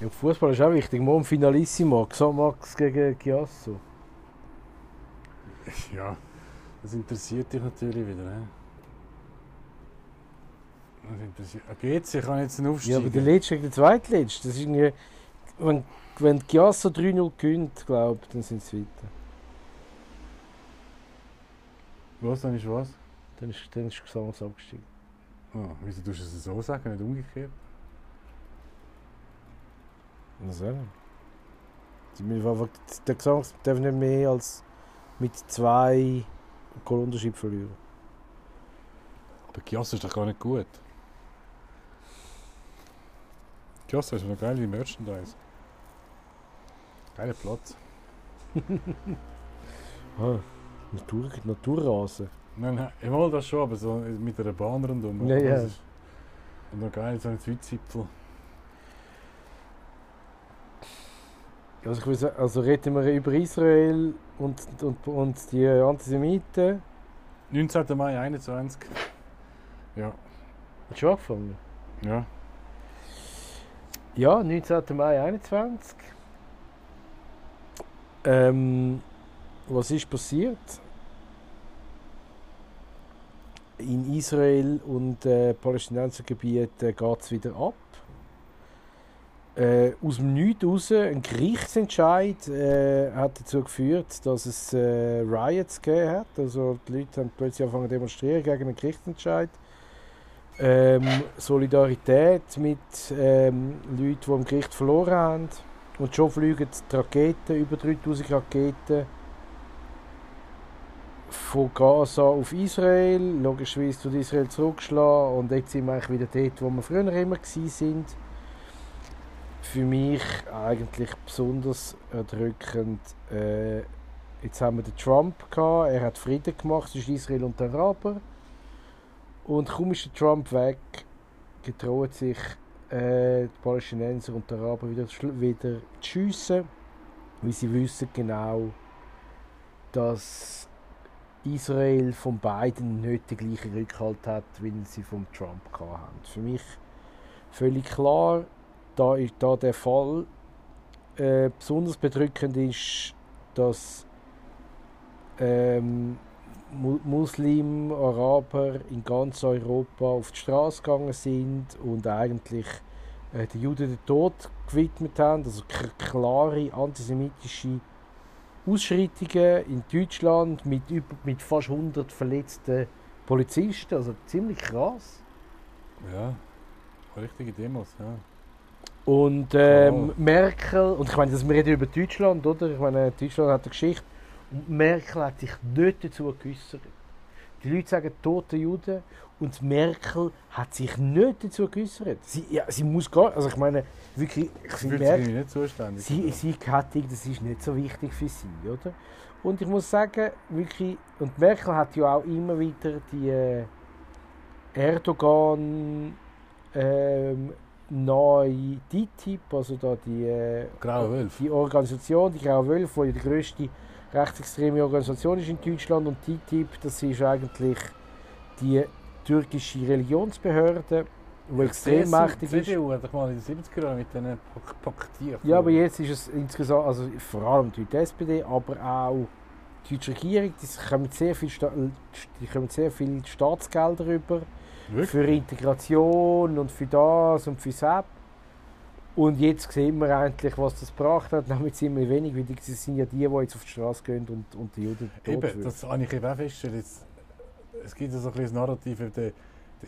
Ja, Fußball ist auch wichtig. Morgen Finalissimo, Xamax gegen Chiasso. Ja, das interessiert dich natürlich wieder. Ne? Das interessiert. Ah, GC kann jetzt Ja, aufsteigen. aber der letzte gegen den zweitletzten. Das ist irgendwie, wenn, wenn Chiasso 3-0 gewinnt, glaube ich, dann sind sie weiter. Was, dann ist was? Dann ist, dann ist Xamax abgestiegen. Ah, wieso tust du es so sagen, nicht umgekehrt? Müssen einfach- Der Xamax darf nicht mehr als mit zwei Goalunterschied verlieren. Aber Chiasso ist doch gar nicht gut. Chiasso ist noch geil wie Merchandise. Geiler Platz. Ah, Natur, Naturrasen. Nein, nein, ich will das schon, aber so mit einer Bahn rundum. Ja, ja. Und noch geil, so ein Südzipfel. Also, ich will sagen, also reden wir über Israel und, und, und die Antisemiten. 19. Mai 21. Ja, Hat schon angefangen? ja. Ja, 19. Mai 21. Ähm, was ist passiert? In Israel und äh, Palästinensergebieten geht es wieder ab. Äh, aus dem Nichts raus, ein Gerichtsentscheid äh, hat dazu geführt, dass es äh, Riots gegeben hat. Also die Leute haben plötzlich angefangen zu demonstrieren gegen einen Gerichtsentscheid. Ähm, Solidarität mit ähm, Leuten, die am Gericht verloren haben. Und schon fliegen die Raketen, über 3000 Raketen von Gaza auf Israel. Logischerweise wird Israel zurückgeschlagen und jetzt sind wir eigentlich wieder dort, wo wir früher immer sind. Für mich eigentlich besonders erdrückend. Äh, jetzt haben wir den Trump gehabt, er hat Frieden gemacht zwischen Israel und den Araber. Und kaum ist der Trump weg, getrauen sich äh, die Palästinenser und die Araber wieder, wieder zu schiessen, weil sie wissen genau, dass Israel von beiden nicht den gleichen Rückhalt hat, wie sie vom Trump hatten. Für mich völlig klar, da, ist, da der Fall äh, besonders bedrückend ist, dass ähm, Mu- Muslim, Araber in ganz Europa auf die Straße gegangen sind und eigentlich äh, den Juden den Tod gewidmet haben, also klare antisemitische Ausschreitungen in Deutschland mit, über, mit fast 100 verletzten Polizisten, also ziemlich krass. Ja, richtige Demos, ja. Und ähm, Oh. Merkel, und ich meine, das, wir reden über Deutschland, oder? Ich meine, Deutschland hat eine Geschichte. Und Merkel hat sich nicht dazu geäußert. Die Leute sagen tote Juden und Merkel hat sich nicht dazu geäußert. Sie, ja, sie muss gar, also ich meine, wirklich, ich Sie finde Merkel, nicht zuständig. sie, sie hat, das ist nicht so wichtig für sie, oder? Und ich muss sagen, wirklich, und Merkel hat ja auch immer wieder die äh, Erdogan ähm, nahe DTIP, also da die, äh, Graue Wölfe. die Organisation, die Graue Wölfe, die die grösste rechtsextreme Organisation ist in Deutschland und DTIP, das ist eigentlich die türkische Religionsbehörde, die extrem mächtig Die ist. CDU hat mal in den 70er Jahren mit denen pak- paktiert. Ja, aber jetzt ist es insgesamt, also vor allem die SPD, aber auch die deutsche Regierung, die kommen sehr viel, Sta die kommen sehr viel Staatsgelder rüber Wirklich? für Integration und für das und für das. Und jetzt sehen wir endlich, was das gebracht hat, nämlich ziemlich wenig, weil das sind ja die, die jetzt auf die Straße gehen und, und die Juden Eben, das habe ich eben auch festgestellt. Es gibt so ein bisschen das Narrativ, der, der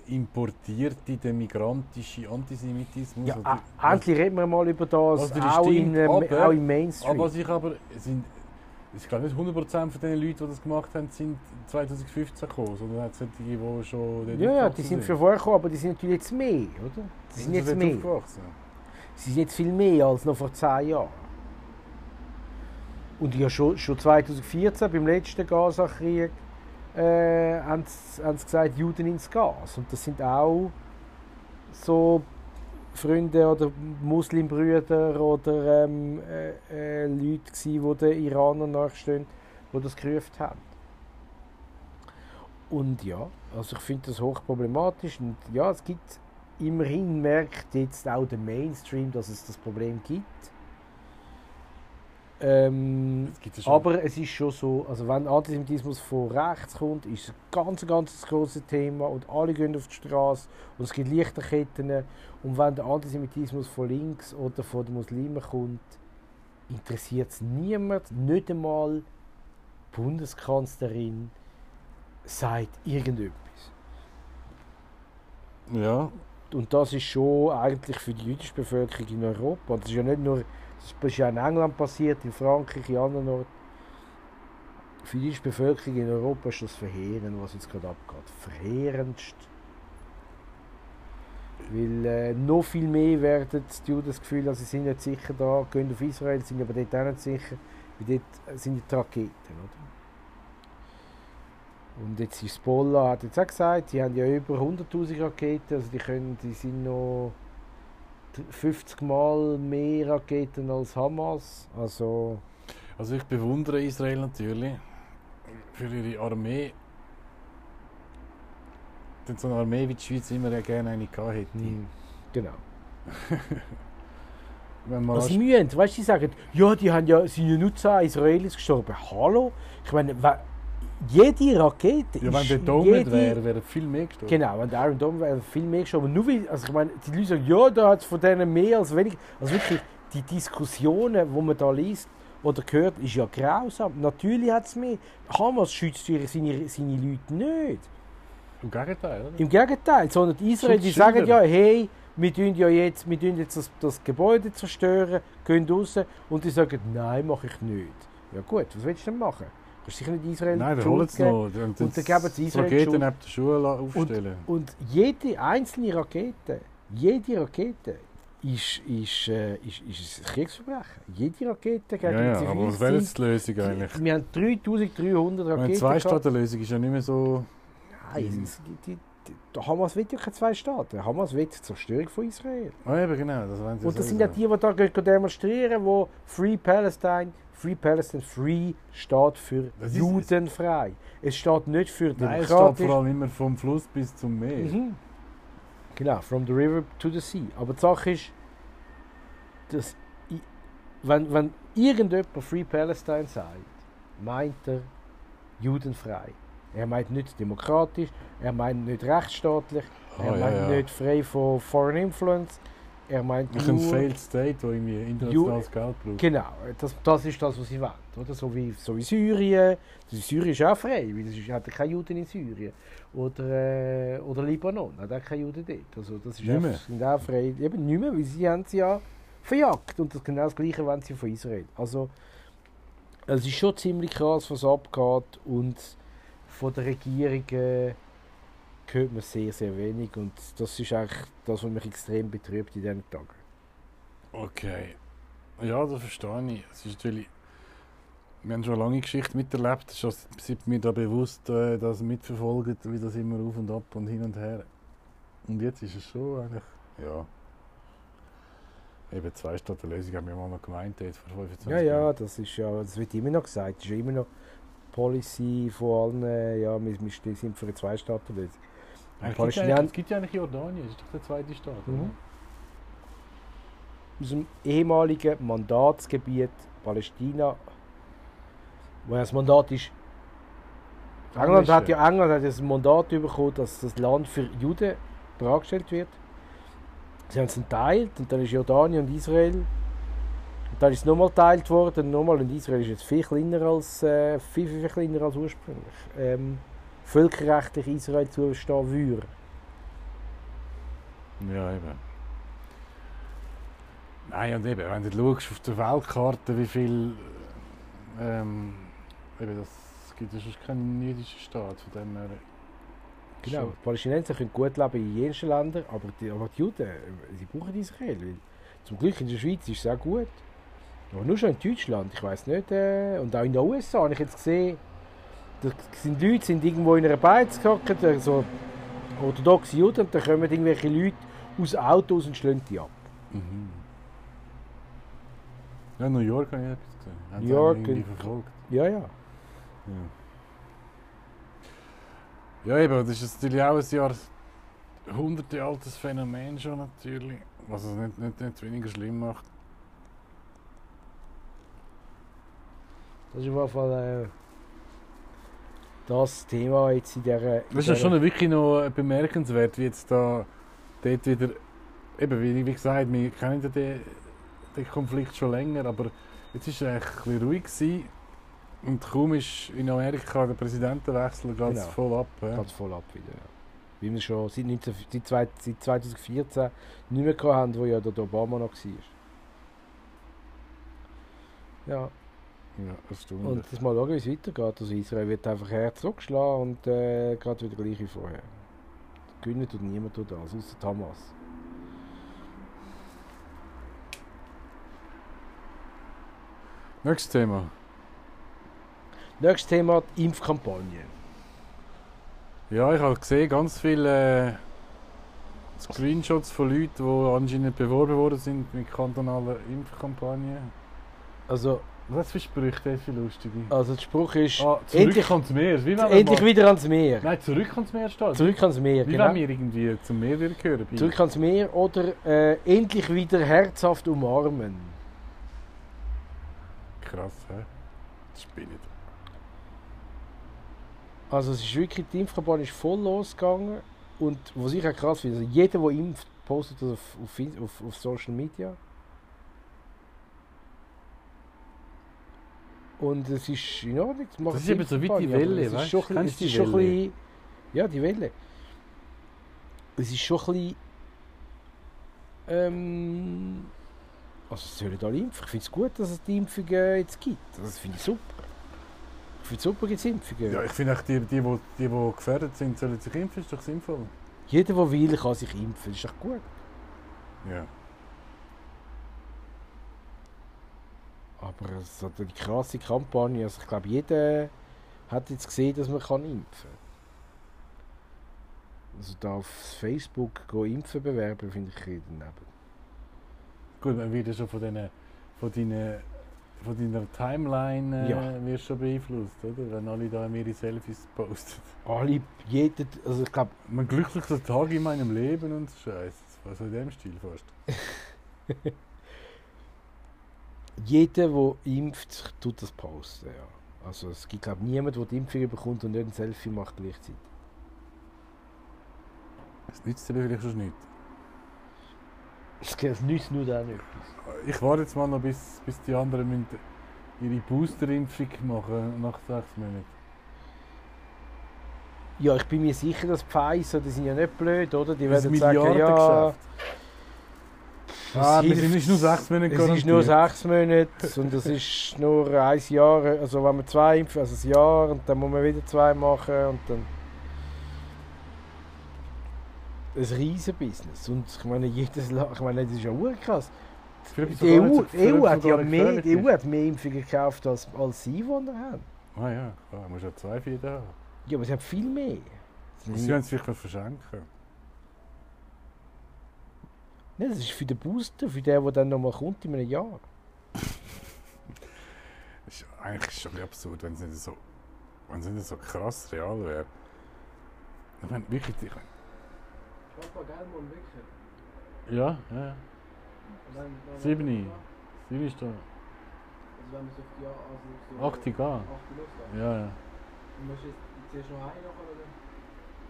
importierte, der migrantische Antisemitismus. Ja, äh, endlich reden wir mal über das, natürlich auch, in, stimmt, ähm, aber- auch im Mainstream. Aber was ich aber, es sind, ich glaube nicht 100% von den Leuten, die das gemacht haben, sind 2015 gekommen, sondern hat solche, die schon dort ja, ja, die sind schon vorher gekommen, aber die sind natürlich jetzt mehr, oder? Die sind jetzt dort mehr. aufgewachsen. Sie sind jetzt viel mehr als noch vor zehn Jahren. Und ja, schon, schon 2014, beim letzten Gaza-Krieg, äh, haben sie haben sie gesagt, Juden ins Gas. Und das sind auch so Freunde oder Muslimbrüder oder ähm, äh, äh, Leute gewesen, die den Iranern nachstehen, die das gerufen haben. Und ja, also ich finde das hochproblematisch. Und ja, es gibt immerhin merkt jetzt auch der Mainstream, dass es das Problem gibt. Ähm, ja aber es ist schon so, also wenn Antisemitismus von rechts kommt, ist es ein ganz, ganz grosses Thema und alle gehen auf die Straße und es gibt Lichterketten. Und wenn der Antisemitismus von links oder von den Muslimen kommt, interessiert es niemand, nicht einmal die Bundeskanzlerin sagt irgendetwas. Ja, Und das ist schon eigentlich für die jüdische Bevölkerung in Europa. Das ist ja nicht nur, das ist ja in England passiert, in Frankreich, in anderen Orten. Für die Bevölkerung in Europa ist das verheerend, was jetzt gerade abgeht. Verheerendst. Weil äh, noch viel mehr werden die Juden das Gefühl, dass sie sind nicht sicher da, gehen auf Israel, sind aber dort auch nicht sicher, weil dort sind die Raketen. Oder? Und jetzt Hezbollah hat jetzt auch gesagt, die haben ja über 100'000 Raketen, also die können, die sind noch 50 Mal mehr Raketen als Hamas. Also also ich bewundere Israel natürlich für ihre Armee. Denn so eine Armee wie die Schweiz immer ja gerne eine gehabt hätte. genau. Wenn man sie mühen, weißt du, sie sagen, ja, die haben ja, sind ja nur 10 Israelis gestorben. Hallo? Ich meine, jede Rakete ja, wenn ist der Dom nicht jede- wäre, wäre viel mehr gestorben. Genau, wenn der Iron Dome wäre viel mehr gestorben. Nur weil, also ich meine, die Leute sagen, ja, da hat es von denen mehr als wenig. Also wirklich, die Diskussionen, die man da liest oder hört, ist ja grausam. Natürlich hat es mehr. Hamas schützt seine, seine Leute nicht. Im Gegenteil, oder? Im Gegenteil, sondern die Israel, die sagen ja, hey, wir tun ja jetzt, wir tun jetzt das, das Gebäude zerstören, gehen raus. Und die sagen, nein, mache ich nicht. Ja gut, was willst du denn machen? Du sicher nicht Israel Nein, die wir holen es noch. Und, Und dann geben sie Israel die Raketen neben der Schule aufstellen. Und jede einzelne Rakete, jede Rakete ist, ist, äh, ist, ist ein Kriegsverbrechen. Jede Rakete gegen ja, ja, Zivilisten. aber was wäre jetzt die Lösung eigentlich? Wir haben 3300 Eine Raketen. gehabt. Zwei-Staaten-Lösung ist ja nicht mehr so... Nein, die, die, die, Hamas will ja keine zwei Staaten. Hamas will die Zerstörung von Israel. Ah, eben, genau. Das Und das sind ja die, die da demonstrieren, wo Free Palestine, Free Palestine, Free steht für Das judenfrei. Es steht nicht für Nein, es steht demokratisch. vor allem immer vom Fluss bis zum Meer. Mhm. Genau, from the river to the sea. Aber die Sache ist, dass i- wenn, wenn irgendjemand Free Palestine sagt, meint er judenfrei. Er meint nicht demokratisch, er meint nicht rechtsstaatlich, er Ah, ja, meint ja. nicht frei von Foreign Influence, er meint Ein nur... Failed State, der irgendwie internationales Geld braucht. Genau, das, das ist das, was sie wollen. Oder? So, wie, so wie Syrien. Syrien ist auch frei, weil es hat keine Juden in Syrien. Oder, äh, oder Libanon, hat auch keine Juden dort. Also das ist Nicht mehr. einfach, sind auch frei. Eben nicht mehr, weil sie haben sie ja verjagt. Und das genau das Gleiche wollen sie von Israel. Also es ist schon ziemlich krass, was abgeht. Und von der Regierung äh, hört man sehr, sehr wenig. Und das ist eigentlich das, was mich extrem betrübt in diesen Tagen. Okay. Ja, das verstehe ich. Es ist natürlich... Wir haben schon eine lange Geschichte miterlebt. Schon seit mir da bewusst, äh, das mitverfolgen, wie das immer auf und ab und hin und her. Und jetzt ist es schon eigentlich... Ja. Eben zwei Staaten-Lösung haben wir mal noch gemeint jetzt vor 25 Ja, ja, Jahren. das ist ja, das wird immer noch gesagt. Das ist ja immer noch Policy von allen, äh, ja, wir, wir sind für eine Zwei-Staaten-Lösung. Die Es gibt, ja, es gibt ja eigentlich Jordanien, das ist doch der zweite Staat. Mhm. oder? aus dem ehemaligen Mandatsgebiet Palästina, wo ja das Mandat ist. England hat ja England hat das Mandat bekommen, dass das Land für Juden bereitgestellt wird. Sie haben es geteilt und dann ist Jordanien und Israel. Und dann ist es nochmal geteilt worden und nochmal und Israel ist jetzt viel kleiner als äh, viel, viel, viel kleiner als ursprünglich. Ähm, völkerrechtlich Israel zustehen würde. Ja, eben. Nein, und eben, wenn du schaust auf der Weltkarte, wie viel. Ähm, eben, das gibt ja sonst keinen jüdischen Staat, von dem her. Genau, die Palästinenser können gut leben in jensten Ländern, aber die, aber die Juden, äh, sie brauchen Israel. Weil zum Glück in der Schweiz ist es auch gut. Aber nur schon in Deutschland, ich weiß nicht, äh, und auch in den USA habe ich jetzt gesehen, da sind Leute sind irgendwo in einer Beiz gehockt, äh, so orthodoxe Juden, und da kommen irgendwelche Leute aus Autos und schlagen die ab. Mhm. Ja, New York habe ich etwas gesehen. Haben New York irgendwie verfolgt. Ja, ja. Ja. ja, eben, das ist natürlich auch ein Jahr hunderte altes Phänomen schon natürlich, was es nicht, nicht, nicht weniger schlimm macht. Das ist auf jeden Fall äh, das Thema jetzt in dieser... in Das ist ja schon wirklich noch bemerkenswert, wie jetzt da dort wieder, eben wie, wie gesagt, wir kennen ja den, den Konflikt schon länger, aber jetzt ist er eigentlich ein bisschen ruhig gewesen. und kaum ist in Amerika der Präsidentenwechsel es Genau. voll ab. Ja. Ganz voll ab wieder. Ja. Wie wir schon seit, 19, seit, zwei- seit 2014 nicht mehr haben, wo ja der Obama noch war. Ja, Ja, das und jetzt mal schauen, wie es weitergeht. Also Israel wird einfach her zurückschlagen und äh, geht wieder gleich wie vorher. Gewinnen tut niemand tut das, außer Hamas. Nächstes Thema. Nächstes Thema, die Impfkampagne. Ja, ich habe gesehen, ganz viele äh, Screenshots von Leuten, die anscheinend beworben worden sind mit kantonalen Impfkampagnen. Also, Was für Sprüche, das ist viel lustige. also der Spruch ist, Ah, zurück endlich, ans Meer. Wie endlich mal- wieder ans Meer. Nein, zurück ans Meer steht. Zurück ans Meer, Wie genau. wenn wir irgendwie zum Meer wieder gehören. Zurück ans Meer oder äh, endlich wieder herzhaft umarmen. Krass, hä? Das spinnt. Also es ist wirklich, die Impfkampagne ist voll losgegangen und was ich auch krass finde, also jeder, der impft, postet das auf, auf, auf Social Media. Und es ist in Ordnung. es macht Das ist die eben so wie die Welle, es ist weißt schon du? ein bisschen- Kennst Es du ist die schon Welle? bisschen... Ja, die Welle. Es ist schon ein bisschen... Ähm, also es sollen alle impfen. Ich finde es gut, dass es die Impfungen jetzt gibt. Das finde ich super. Ich finde es super, gibt es Impfungen. Ja, ich finde auch, die, die, die, die, die gefährdet sind, sollen sich impfen, ist doch sinnvoll. Jeder, der will, kann sich impfen. Das ist doch gut. Ja. Aber so die krasse Kampagne, also ich glaube, jeder hat jetzt gesehen, dass man kann impfen kann. Also da auf Facebook go impfen bewerben, finde ich daneben. Gut, man wird ja schon von, deinen, von, deinen, von deiner Timeline äh, Ja. wirst schon beeinflusst, oder? Wenn alle da ihre Selfies posten. Alle, jeder, also ich glaube, Mein glücklichster Tag in meinem Leben und so Scheiß. Also in dem Stil fast. jeder, der impft, tut das posten, ja. Also es gibt glaube niemanden, der die Impfung bekommt und nicht ein Selfie macht gleichzeitig. Das nützt aber vielleicht schon nicht. Es nützt nur dann etwas. Ich warte jetzt mal noch, bis, bis die anderen ihre Boosterimpfung machen nach sechs Monaten. Ja, ich bin mir sicher, dass Pfizer, die sind ja nicht blöd, oder? Die Das werden sagen, ja, Milliardengeschäft. Ah, wir sind nicht nur sechs Monate Es ist nur sechs Monate und es ist nur ein Jahr, also wenn man zwei impft, also ein Jahr und dann muss man wieder zwei machen und dann ein riesen Business und ich meine jedes Land, ich meine das ist ja urkrass. Die EU, die EU hat ja mehr, die EU hat mehr Impfungen gekauft als, als sie Einwohner haben. Ah ja, klar, du musst ja zwei für jeden haben. Ja, aber sie haben viel mehr. Sie werden es vielleicht verschenken. Nein, das ist für den Booster, für den, der dann nochmal kommt in einem Jahr. Das ist eigentlich schon absurd, wenn es nicht so, wenn es nicht so krass real wäre. Ich meine, wirklich, ich meine, ja, ja, ja. Sieben. Sieben ist da. Acht gehen. Ja, ja.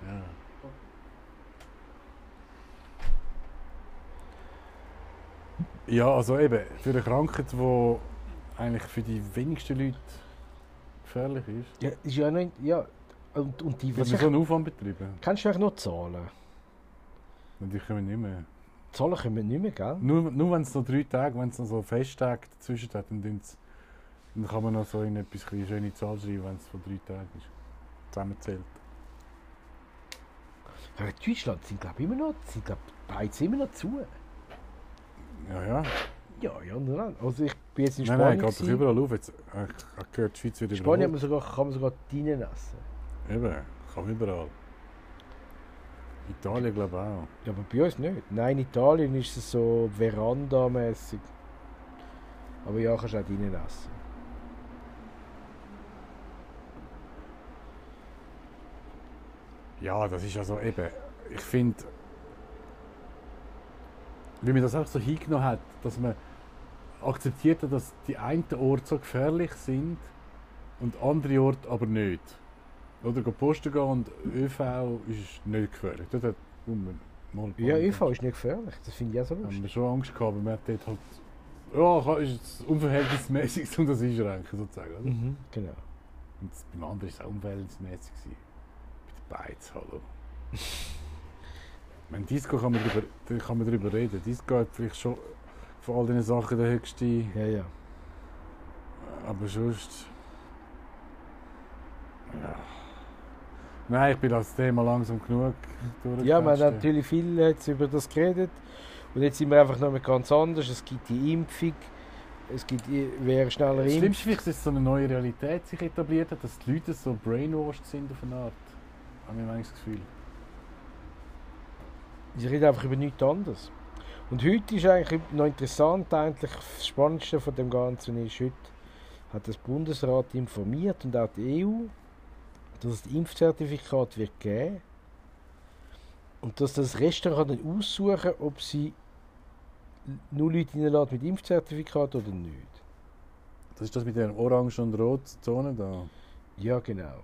ja. Ja, also eben, für eine Krankheit, die eigentlich für die wenigsten Leute gefährlich ist, Ja, ist ja nicht, ja. Und, und die, was so einen Aufwand betreiben. kannst du eigentlich noch zahlen? Und die können nicht mehr. Zahlen können wir nicht mehr, gell? Nur, nur wenn es noch drei Tage, wenn es noch so Festtage dazwischen hat, dann, dann kann man noch so in etwas eine schöne Zahl schreiben, wenn es von drei Tagen ist. Zusammenzählt. Ja, in Deutschland sind glaube immer noch, sind glaub, beides immer noch zu. Ja, ja. Ja, ja, nur dann. Also ich bin jetzt in Nein, Spanien. nein, geht doch überall auf. Jetzt, ich habe gehört, die Schweiz wird in Spanien hat man sogar, kann man sogar drinnen essen. Eben, kann überall. Italien glaube ich auch. Ja, aber bei uns nicht. Nein, in Italien ist es so Veranda-mäßig. Aber ja, kannst du auch drinnen essen. Ja, das ist also eben. Ich finde, wie man das auch so hingenommen hat, dass man akzeptiert hat, dass die einen Orte so gefährlich sind und andere Orte aber nicht. Oder go posten gehen und ÖV ist nicht gefährlich. Dort hat man mal Ja, ÖV ist nicht gefährlich. Das finde ich auch so haben lustig. wir schon Angst gehabt, aber man hat dort halt ja, ist es unverhältnismäßig, um das einschränken sozusagen. Oder? Mhm, genau. Und beim anderen war es auch unverhältnismäßig. Bei den Beiz, hallo. Mein Disco kann man drüber, da kann man drüber reden. Disco hat vielleicht schon von all diesen Sachen der höchste, Ja, ja. aber sonst. Ja. Nein, ich bin das Thema langsam genug Ja, hat durchgetestet. natürlich viel jetzt über das geredet. Und jetzt sind wir einfach noch mal ganz anders. Es gibt die Impfung. Es gibt, wer schneller Das impft. Schlimmste vielleicht, ist, dass so eine neue Realität sich etabliert hat, dass die Leute so brainwashed sind auf eine Art. Habe ich das Gefühl. Sie reden einfach über nichts anderes. Und heute ist eigentlich noch interessant, eigentlich das Spannendste von dem Ganzen ist, heute hat das Bundesrat informiert und auch die EU, dass es das Impfzertifikat wird geben und dass das Restaurant dann aussuchen ob sie nur Leute reinlassen mit Impfzertifikat oder nicht. Das ist das mit der orange und rot Zone da. Ja, genau.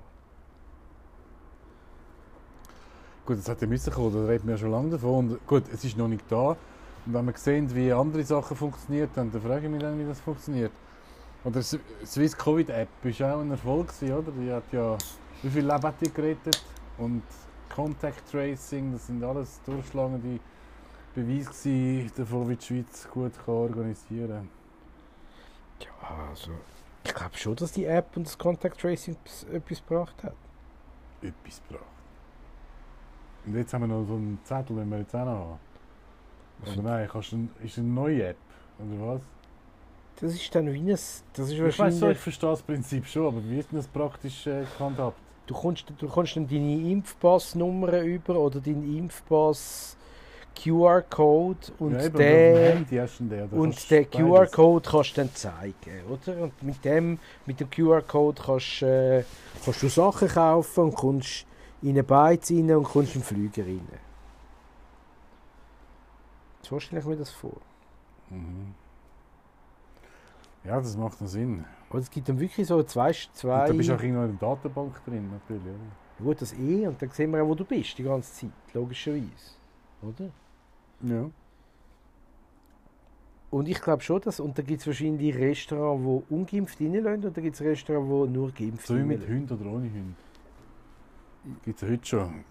Gut, das hat ja müssen kommen, da reden wir ja schon lange davon. Und gut, es ist noch nicht da. Und wenn wir sehen, wie andere Sachen funktionieren, dann frage ich mich dann, wie das funktioniert. Oder die Swiss Covid App ist auch ein Erfolg gewesen, oder? Die hat ja, wie viel Leben hat die gerettet? Und Contact Tracing, das sind alles durchschlagende Beweise gewesen davon, wie die Schweiz gut kann organisieren kann. Ja, also. Ich glaube schon, dass die App und das Contact Tracing etwas gebracht hat. Etwas gebracht. Und jetzt haben wir noch so einen Zettel, den wir jetzt auch noch haben. Oder nein, kannst du, ist eine neue App, oder was? Das ist dann wie ein. Das ist Ich wahrscheinlich. so, ich verstehe das Prinzip schon, aber wie ist denn das praktisch äh, gehandhabt? Du kommst, du kommst dann deine Impfpassnummer über oder deinen Impfpass QR-Code und ja, der oder und kannst der. QR-Code kannst du dann zeigen, oder? Und mit dem mit dem QR-Code kannst, äh, kannst du Sachen kaufen und kommst in eine Beiz rein und kommst in den Flüger rein. So stelle ich mir das vor. Mhm. Ja, das macht noch Sinn. Und es gibt dann wirklich so zwei, zwei Und da bist du auch irgendwo in der Datenbank drin, natürlich. Oder? gut, das eh und dann sehen wir auch, wo du bist, die ganze Zeit, logischerweise, oder? Ja. Und ich glaube schon, dass, und da gibt es wahrscheinlich Restaurants, die ungeimpft reinlassen und da gibt es Restaurants, die nur geimpft So wie mit. Hunden oder ohne Hunde. Gibt es heute schon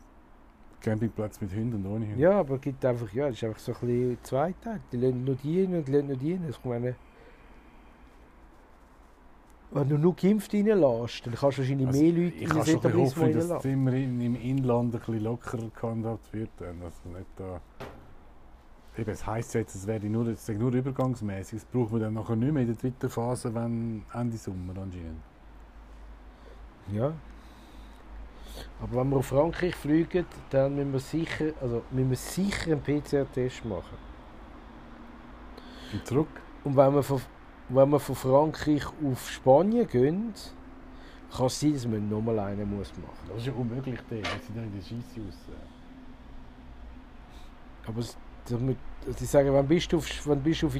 Campingplätze mit Hunden und ohne Hunde. Ja, aber es gibt einfach, ja, das ist einfach so ein bisschen zweiteilig. Die lassen nur die rein und die lassen nur die rein. Also Ich meine, wenn du nur geimpft reinlässt, dann kannst du wahrscheinlich Also, mehr Leute ich in das schon ein bisschen Etablissement hoffen, dass es reinlassen. immer in, im Inland ein bisschen lockerer gehandhabt wird. es nicht da Eben, es heisst jetzt, es wäre nur, es nur übergangsmäßig. Das braucht man dann nachher nicht mehr in der dritten Phase, wenn Ende Sommer anscheinend. Ja. Aber wenn wir auf Frankreich fliegen, dann müssen wir sicher, also müssen wir sicher einen PCR-Test machen. Und zurück? Und wenn wir von, wenn wir von Frankreich auf Spanien gehen, kann es sein, dass man nochmal einen muss machen Das ist ja unmöglich. Wir sind ja in der Scheisse raus. Aber es, damit, sie sagen, wann bist du auf, wann bist du auf,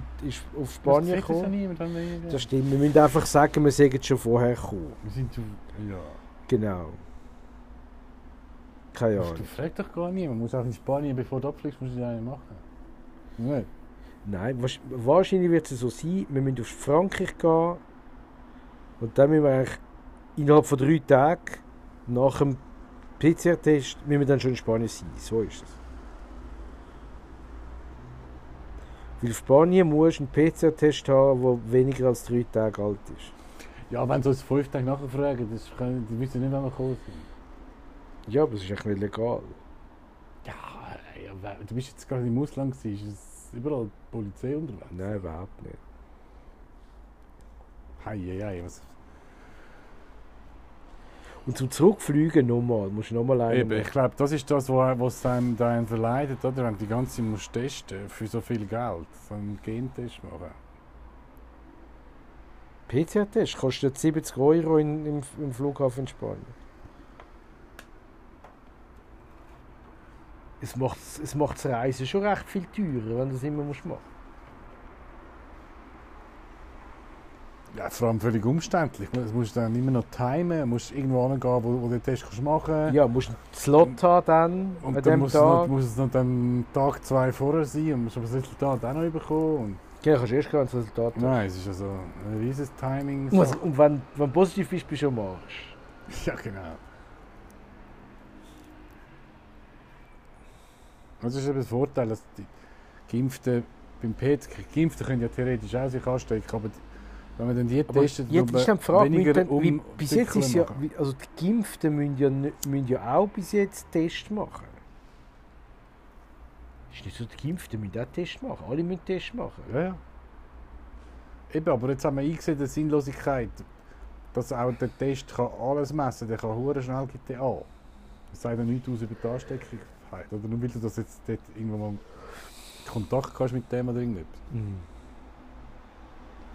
auf Spanien Das das gekommen? wenn wir- Das stimmt, wir müssen einfach sagen, wir sind schon vorher gekommen. Wir sind schon... Ja. Genau. Keine Du Ahnung. fragst doch gar niemand. Man muss auch in Spanien, bevor du abfliegst, musst du ja einen machen. Nicht? Nein, wahrsch- wahrscheinlich wird es so sein, wir müssen auf Frankreich gehen und dann müssen wir eigentlich innerhalb von drei Tagen nach dem PCR-Test müssen wir dann schon in Spanien sein. So ist es. Weil in Spanien musst du einen PCR-Test haben, der weniger als drei Tage alt ist. Ja, wenn sie uns fünf Tage nachher fragen, das können, die wissen nicht, wann wir gekommen sind. Ja, aber es ist echt nicht legal. Ja, ja, du bist jetzt gerade im Ausland, gewesen, ist überall Polizei unterwegs? Nein, überhaupt nicht. Hei, hei, hei, was... Und zum Zurückfliegen nochmal, musst du nochmal einen Eben, ich glaube, das ist das, was einem da einen verleidet, oder? Wenn du die ganze Zeit musst testen für so viel Geld, so einen Gentest machen. PCR-Test kostet 70 Euro in, im, im Flughafen in Spanien. Es macht, es macht das Reisen schon recht viel teurer, wenn du das immer musst machen Ja, vor allem völlig umständlich. Du musst dann immer noch timen, du musst irgendwo hingehen, wo, wo du den Test kannst machen kannst. Ja, musst einen Slot haben dann Und an dann muss es, noch, Tag. muss es noch dann Tag zwei vorher sein und musst aber das Resultat auch noch bekommen. Und Genau, kannst du erst gehen, das Resultat hast. nein, es ist also ein riesiges Timing. Und was- Und wenn, wenn du positiv bist, bist du am Arsch. Ja, genau. Das ist eben das Vorteil, dass die Geimpften beim PET, Geimpften können ja theoretisch auch sich anstecken, aber die, wenn man dann die Aber testet, jetzt ist dann die Frage, weniger wie, wie, bis jetzt ist ja, also die Geimpften müssen ja, müssen ja auch bis jetzt Tests machen. Ist nicht so, die Geimpften müssen auch Tests machen. Alle müssen Tests machen. Ja, ja. Eben, aber jetzt haben wir eingesehen, die Sinnlosigkeit, dass auch der Test kann alles messen kann. Der kann schnell an. Das sagt ja nichts aus über die Anstecklichkeit. Oder nur weil du das jetzt dort irgendwo mal Kontakt hast mit dem oder irgendetwas. Mhm.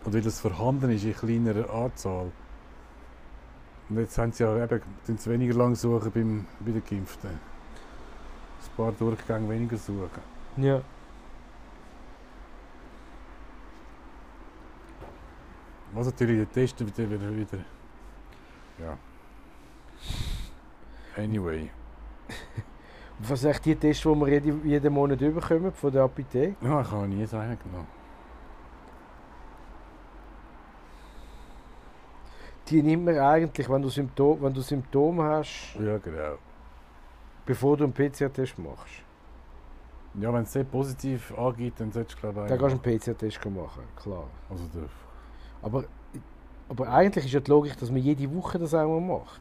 Und weil das vorhanden ist in kleinerer Anzahl. Und jetzt haben sie ja eben tun sie weniger lang suchen beim, bei den Geimpften. Ein paar Durchgänge weniger suchen. Ja. Was natürlich der Test wieder, wieder, wieder. Ja. Anyway. Was sind die Tests, die wir jede, jeden Monat bekommen von der Apotheke? Ja, ich habe nie so einen genommen. Die nimmt man eigentlich, wenn du, Symptom, wenn du Symptome hast, Ja, genau. bevor du einen PCR-Test machst. Ja, wenn es sehr positiv angeht, dann solltest du glaube ich Dann kannst du einen PCR-Test machen, klar. Also darf. Aber, aber eigentlich ist ja die Logik, dass man jede Woche das einmal macht.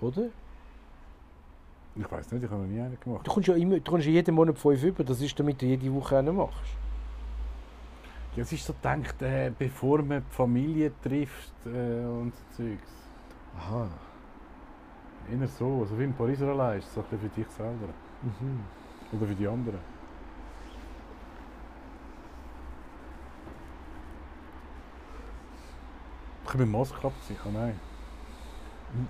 Oder? Ich weiß nicht, ich habe noch nie einen gemacht. Du kommst ja, immer, du kommst ja jeden Monat 5 über, das ist damit du jede Woche einen machst. Ja, es ist so gedacht, äh, bevor man die Familie trifft äh, und so Zeugs. Aha. Eher so, also wie in Paris allein ist so ein bisschen für dich selber. Mhm. Oder für die anderen. Ich habe eine Maske abziehen, oh nein.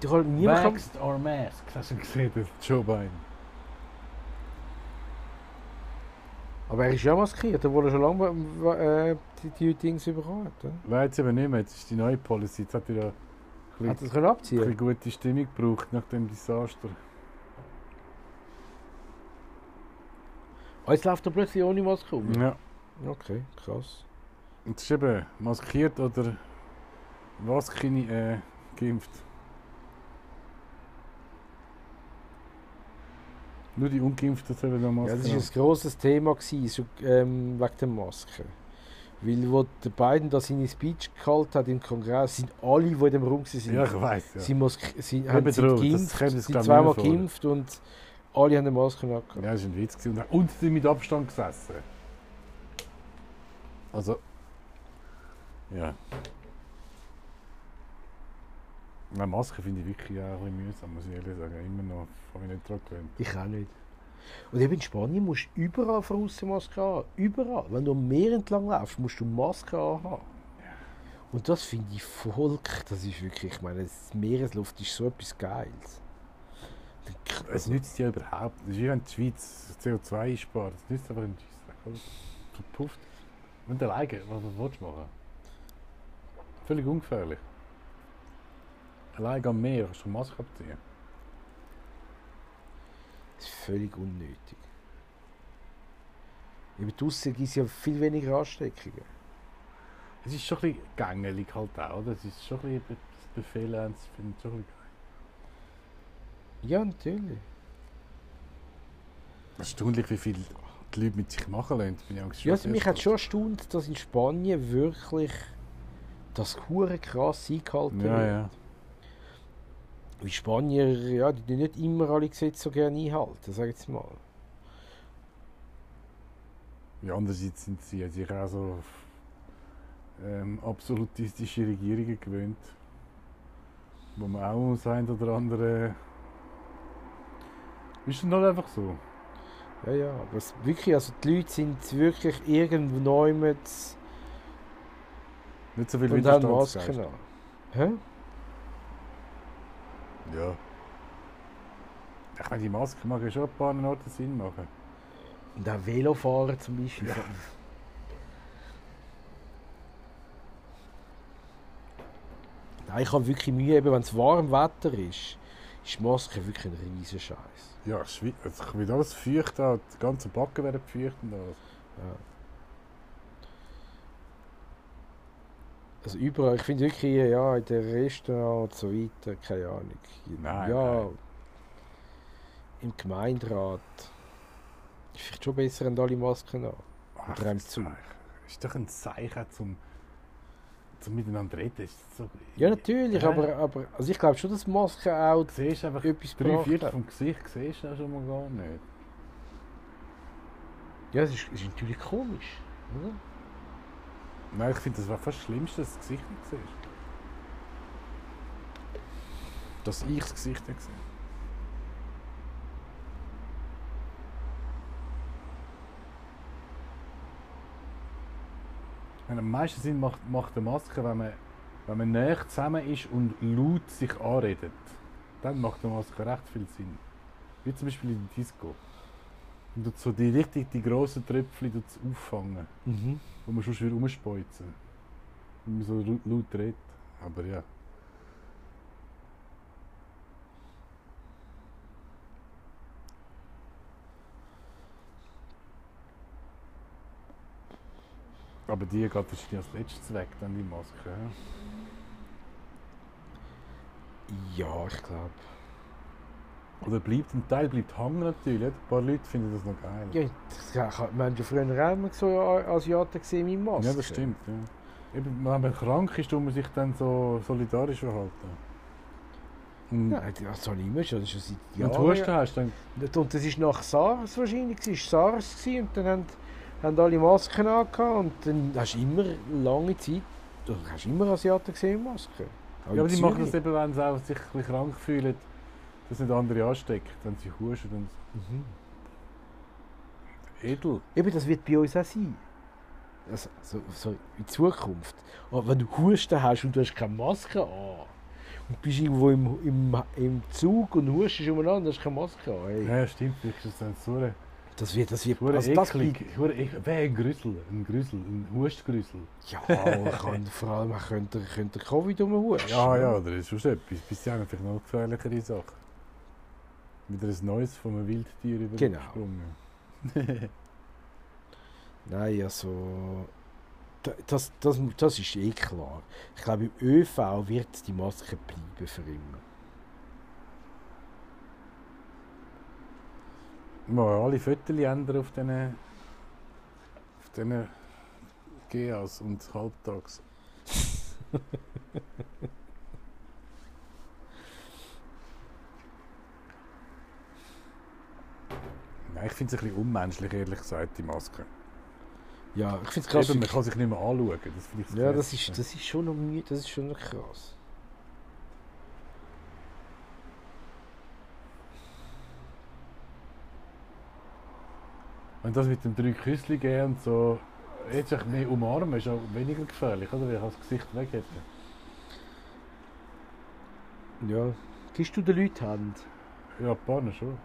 Vaxxed or masked, hast du gesehen, Joe Biden. aber er ist ja maskiert, obwohl er schon lange äh, die, die Dings bekommen hat. Oder? Nein, jetzt eben nicht mehr, jetzt ist die neue Policy. Jetzt hat er ja ein Hat bisschen, können ein abziehen bisschen gute Stimmung gebraucht nach dem Desaster. Ah, jetzt läuft er plötzlich ohne Maske um. Ja. Okay, krass. Und es ist eben maskiert oder was keine äh, geimpft. Nur die Ungeimpften sollen noch Ja, Masken das war ein grosses Thema, gewesen, ähm, wegen der Maske. Weil, wo der Biden da seine Speech gehalten hat im Kongress, sind alle, die in dem Raum waren, Ja, ich weiß. Ja. sie, Mask sie haben das geimpft, glaub ich, zweimal geimpft und alle haben eine Maske angehabt. Ja, das war ein Witz. gewesen. Und sie sind mit Abstand gesessen. Also. Ja. Eine Maske finde ich wirklich auch ein bisschen mühsam, muss ich ehrlich sagen. Immer noch, habe ich nicht dran gewöhnt. Ich auch nicht. Und eben in Spanien musst du überall von außen Maske haben. Überall. Wenn du am Meer entlang läufst, musst du Maske haben. Und das finde ich Volk, das ist wirklich, ich meine, die Meeresluft ist so etwas Geiles. Es nützt ja überhaupt. Es ist wie wenn die Schweiz CO2 einspart. Es nützt Scheissdreck. oder? Verpufft. Und alleine, was willst du machen? Völlig ungefährlich. Allein am Meer kannst du Maske abziehen. Das ist völlig unnötig. Eben draussen gibt es ja viel weniger Ansteckungen. Es ist schon ein bisschen gängelig halt auch, oder? Es ist schon ein bisschen das Befehl, das finde ich schon ein bisschen geil. Ja, natürlich. Erstaunlich, wie viel die Leute mit sich machen lassen. Bin ich auch Ja, also mich hat schon erstaunt, dass in Spanien wirklich das hure krass eingehalten Ja, wird. ja. Weil Spanier, ja, die tun nicht immer alle Gesetze so gerne einhalten, sag ich jetzt mal. ja. Andererseits sind sie sich auch so auf ähm, absolutistische Regierungen gewöhnt. Wo man auch das ein oder andere. Ist dann halt einfach so. Ja, ja, aber es, wirklich, also die Leute sind wirklich irgendwo mit Nicht so viel Widerstandsgeist. Hä? Ja. Ich meine, die Maske mag ja schon ein paar Orten Sinn machen. Und auch Velofahren zum Beispiel. Ja. Nein, ich habe wirklich Mühe, eben, wenn es warm Wetter ist, ist die Maske wirklich ein riesen Scheiß. Ja, es wird alles feucht, die ganzen Backen werden feucht und alles. Ja. Also überall, ich finde wirklich, ja, in den Restaurants und so weiter, keine Ahnung. Nein, ja, nein. im Gemeinderat ist vielleicht schon besser, wenn alle Masken an. Ach, Oder das. Ist doch ein Zeichen zum, zum miteinander reden. So, Ja, natürlich, Ja. aber, aber also ich glaube schon, dass Masken auch Du siehst einfach etwas drei Viertel vom Gesicht siehst du auch schon mal gar nicht. Ja, es ist, ist natürlich komisch, oder? Nein, ich finde, das war fast Schlimmste, dass du das Gesicht nicht siehst. Dass ich das Gesicht nicht sehe. Wenn am meisten Sinn macht, macht eine Maske, wenn man, wenn man näher zusammen ist und laut sich anredet. Dann macht eine Maske recht viel Sinn. Wie zum Beispiel in der Disco. Und so die richtig die grossen Tröpfchen auffangen Mhm. wo man schon wieder rumspeuzen. Wenn man so laut redet. Aber ja. Aber die geht wahrscheinlich als letztes weg, dann die Maske. ja? Ja, ich glaube. Oder bleibt, ein Teil bleibt hängen natürlich. Ein paar Leute finden das noch geil. Ja, wir haben ja früher auch immer so Asiaten gesehen mit Masken. Ja, das stimmt. Ja. Eben, wenn man krank ist, tut man sich dann so solidarisch verhalten. Und Nein, das habe ich immer schon, das ist schon seit du Jahren. Husten hast, dann Und das war nach SARS wahrscheinlich, es war SARS gewesen, und dann haben, haben alle Masken angehabt und dann hast du immer lange Zeit, du hast immer Asiaten gesehen mit Masken. Ja, aber die machen das eben, wenn sie auch sich ein bisschen krank fühlen, dass nicht andere ansteckt, wenn sie husten. Und Mhm. edel. Eben, das wird bei uns auch sein. Also, so, so in Zukunft. Aber wenn du Husten hast und du hast keine Maske an und bist irgendwo im, im, im Zug und hustest umeinander und hast keine Maske an. Hey, Ja, stimmt, das so eine, das wird, das wird, eine also das eklig. hure ek- Wer ein Grüssel, ein Grüssel, ein Hustgrüssel. ja, man kann, vor allem man könnte, könnte Covid rumhusten. Ja, ja, oder ist schon etwas. Bis dahin vielleicht noch gefährlichere Sachen. Wieder ein neues von einem Wildtier Genau. übersprungen. Nein, also. da- Das, das, das ist eh klar. Ich glaube, im ÖV wird die Maske bleiben für immer. Mal alle Fotos ändern auf diesen auf diesen GAs und Halbtags. ich finde es ein bisschen unmenschlich, ehrlich gesagt, die Maske. Ja, ich finde es krass. Eben, man kann sich nicht mehr anschauen. Das finde ich Ja, das ist, das ist schon noch müde, das ist schon noch krass. Wenn das mit dem drei Küssli geben und so, jetzt sich mehr umarmen, ist auch weniger gefährlich, oder? Weil ich das Gesicht weg hätte. Ja. Gibst du den Leuten Hand? Ja, ein paar schon.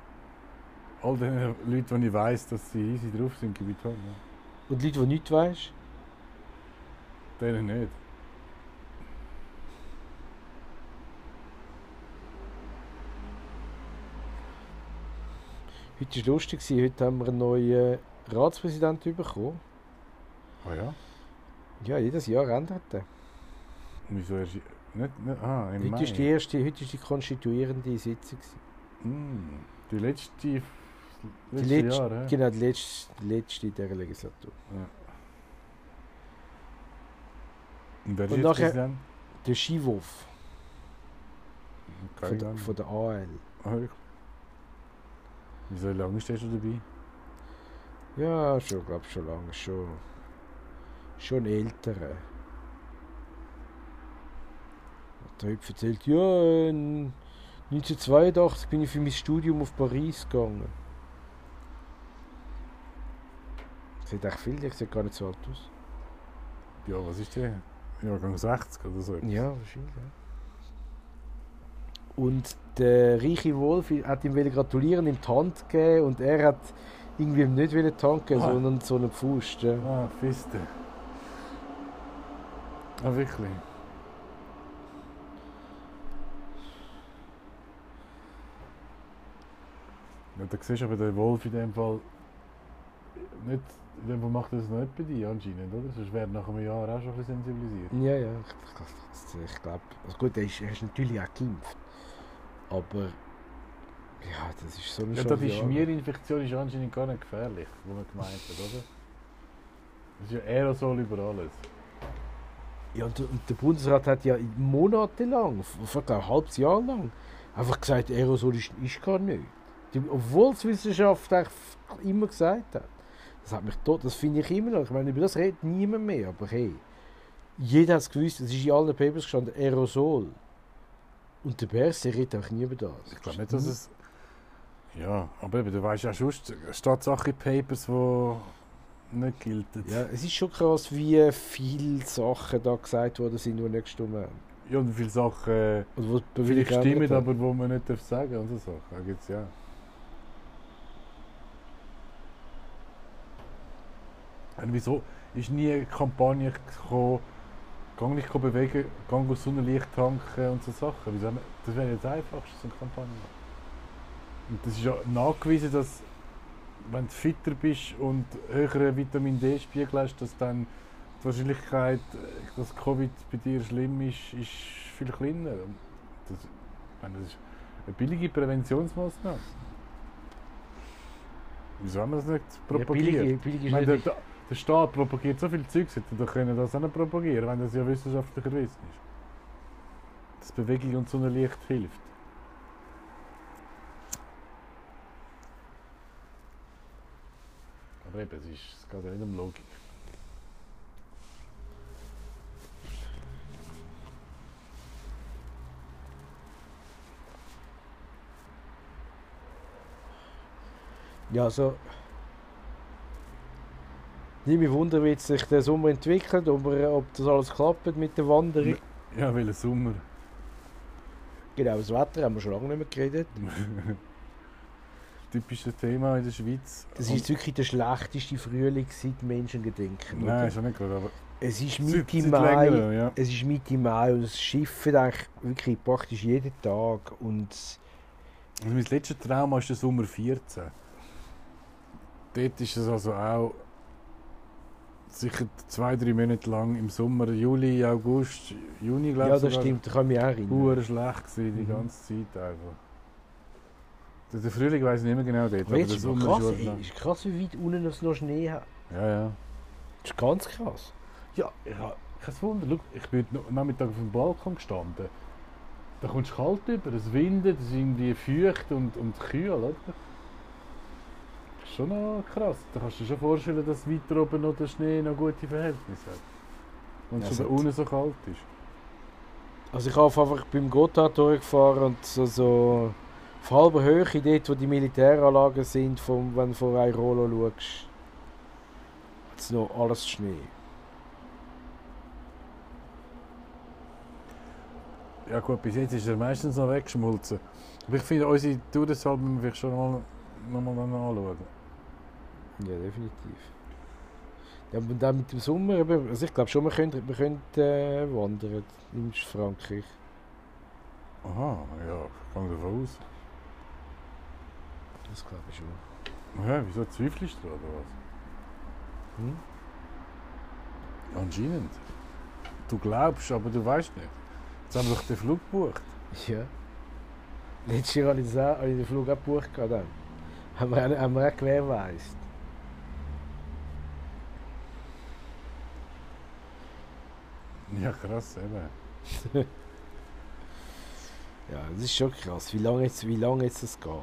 All den Leuten, die ich weiss, dass sie easy drauf sind, gebe ich Hand. Ja. Und die Leute, die nichts weißt? Denen nicht. Heute war es lustig, heute haben wir einen neuen Ratspräsidenten bekommen. Ah ja? Ja, jedes Jahr ändert er. Wieso ist nicht, nicht Ah, im Heute Mai. ist, die erste, heute ist die konstituierende Sitzung. Hm, die letzte... Die letzte letzte, Jahr, hä? genau, die letzte, die letzte in dieser Legislatur. Ja. Und wer ist Und nachher- Präsident? Der Skiwolf Keine von, Ahnung. von der AL. Wirklich? Wieso lange stehst du dabei? Ja, schon, glaube schon lange. Schon, schon ältere. Der heute erzählt, ja, äh, 1982 bin ich für mein Studium auf Paris gegangen. Sieht echt viel, ich sehe gar nicht so alt aus. Ja, was ist der? Jahrgang 60 oder so. Ja, wahrscheinlich. Ja. Und der reiche Wolf hat ihm gratulieren, ihm die Hand gegeben und er hat irgendwie nicht wollen tanken, Ah. sondern so einen Pfust. Ja. Ah, Fiste. Ah, wirklich? Ja, da siehst du aber der Wolf in dem Fall nicht, dem Fall macht das noch nicht bei dir anscheinend, oder? Sonst wäre nach einem Jahr auch schon ein bisschen sensibilisiert. Ja, ja, ich, ich, ich glaube, also gut, er ist, er ist natürlich auch geimpft, aber ja, das ist so eine Ja, da die Schmierinfektion ist anscheinend gar nicht gefährlich, wo man gemeint hat, oder? Das ist ja Aerosol über alles. Ja, und, und der Bundesrat hat ja monatelang, glaub, ein halbes Jahr lang, einfach gesagt, Aerosol ist, ist gar nicht. Die, obwohl die Wissenschaft immer gesagt hat. Das hat mich tot, das finde ich immer noch. Ich meine, über das redet niemand mehr, aber hey, jeder hat es gewusst, es ist in allen Papers gestanden, Aerosol. Und der Bärs, der redet einfach nie über das. Ich glaube nicht, dass es. Ja, aber eben, du weißt ja schon, es steht Sachen Papers, die nicht gelten. Ja, es ist schon krass, wie viele Sachen da gesagt worden sind, die nicht gestimmt haben. Ja, und viele Sachen Oder wo die vielleicht stimmen, haben. aber wo man nicht darf sagen und so Sachen. Da gibt's ja. Und wieso ist nie eine Kampagne gekommen, gang nicht bewegen, gang aus Sonnenlicht tanken und so Sachen? Wieso, das wäre jetzt einfach so eine Kampagne. Und das ist ja nachgewiesen, dass wenn du fitter bist und höheren Vitamin D-Spiegel hast, dass dann die Wahrscheinlichkeit, dass Covid bei dir schlimm ist, ist viel kleiner. Das, das ist eine billige Präventionsmaßnahme. Wieso haben wir das nicht Ja, propagiert? billig, billig ich ist meine, der, der Staat propagiert so viel Zeugs, hätte doch können das auch nicht propagieren, wenn das ja wissenschaftlich erwiesen ist. Dass Bewegung und Sonnenlicht hilft. Aber eben, es, ist, es geht ja nicht um Logik. Ja, also... Mich wundern, wie sich der Sommer entwickelt, ob, er, ob das alles klappt mit der Wanderung. Ja, weil Sommer. Genau, das Wetter haben wir schon lange nicht mehr geredet. Typisches Thema in der Schweiz. Das ist wirklich der schlechteste Frühling seit Menschengedenken. Nein, oder? ist auch nicht gut, aber Es ist Mitte seit Mai. längerem, ja. Es ist Mitte Mai und es schifft eigentlich wirklich praktisch jeden Tag. Und Und mein letzter Trauma ist der Sommer 14. Dort ist es also auch sicher zwei, drei Monate lang im Sommer, Juli, August, Juni, glaube ja, ich. das sogar, stimmt, da kann ich mich auch erinnern. Schlecht gewesen, die Mhm. ganze Zeit einfach. Der, Frühling weiß ich nicht mehr genau dort, Aber der Sommer krass, ist ey, ist krass, wie weit unten es noch Schnee hat. Ja, ja. Das ist ganz krass. Ja, ich habe kein Wunder. Schau, ich bin heute Nachmittag auf dem Balkon gestanden. Da kommst du kalt über, es windet, es ist irgendwie feucht und, und kühl, oder? Das ist schon noch krass. Da kannst du dir schon vorstellen, dass weiter oben noch der Schnee noch gute Verhältnisse hat. Und Ja, schon unten so kalt ist. Also ich habe einfach beim Gotthard durchgefahren und so, so auf halber Höhe, dort wo die Militäranlagen sind, vom, wenn du von Airolo schaust, hat es noch alles Schnee. Ja gut, bis jetzt ist er meistens noch weggeschmolzen. Aber ich finde, unsere Tour deshalb müssen wir vielleicht schon mal, noch mal anschauen. Ja, definitiv. Ja, und dann mit dem Sommer, also ich glaube schon, wir können, wir können äh, wandern in Frankreich. Aha, ja, ich gehe davon aus. Das glaube ich schon. Ja, wieso zweifelst du oder was? Hm? Anscheinend. Du glaubst, aber du weißt nicht. Jetzt haben wir doch den Flug gebucht. Ja. Letztes Jahr habe ich, den Flug auch gebucht. gehabt Dann. Haben wir, haben wir auch gewährleistet. Ja, krass, eben. Ja, das ist schon krass, wie lange jetzt, wie lange jetzt das geht.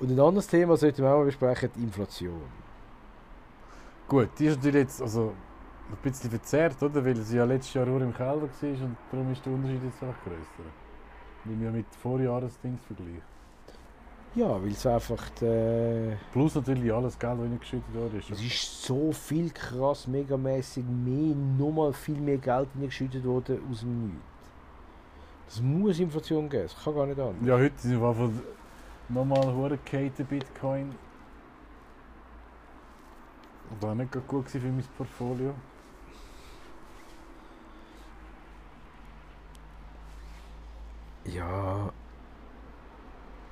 Und ein anderes Thema sollten wir auch mal besprechen, die Inflation. Gut, die ist natürlich jetzt also ein bisschen verzerrt, oder? Weil sie ja letztes Jahr nur im Keller war und darum ist der Unterschied jetzt einfach grösser. Wenn wir mit Vorjahresdings vergleichen. Ja, weil es einfach, äh, Plus natürlich alles Geld, das reingeschüttet worden ist. es ist so viel krass, megamäßig mehr, nochmal viel mehr Geld reingeschüttet worden aus dem Nichts. Das muss Inflation geben, das kann gar nicht anders. Ja, heute sind wir Nochmal Hurricane Bitcoin. War nicht gerade gut für mein Portfolio. Ja.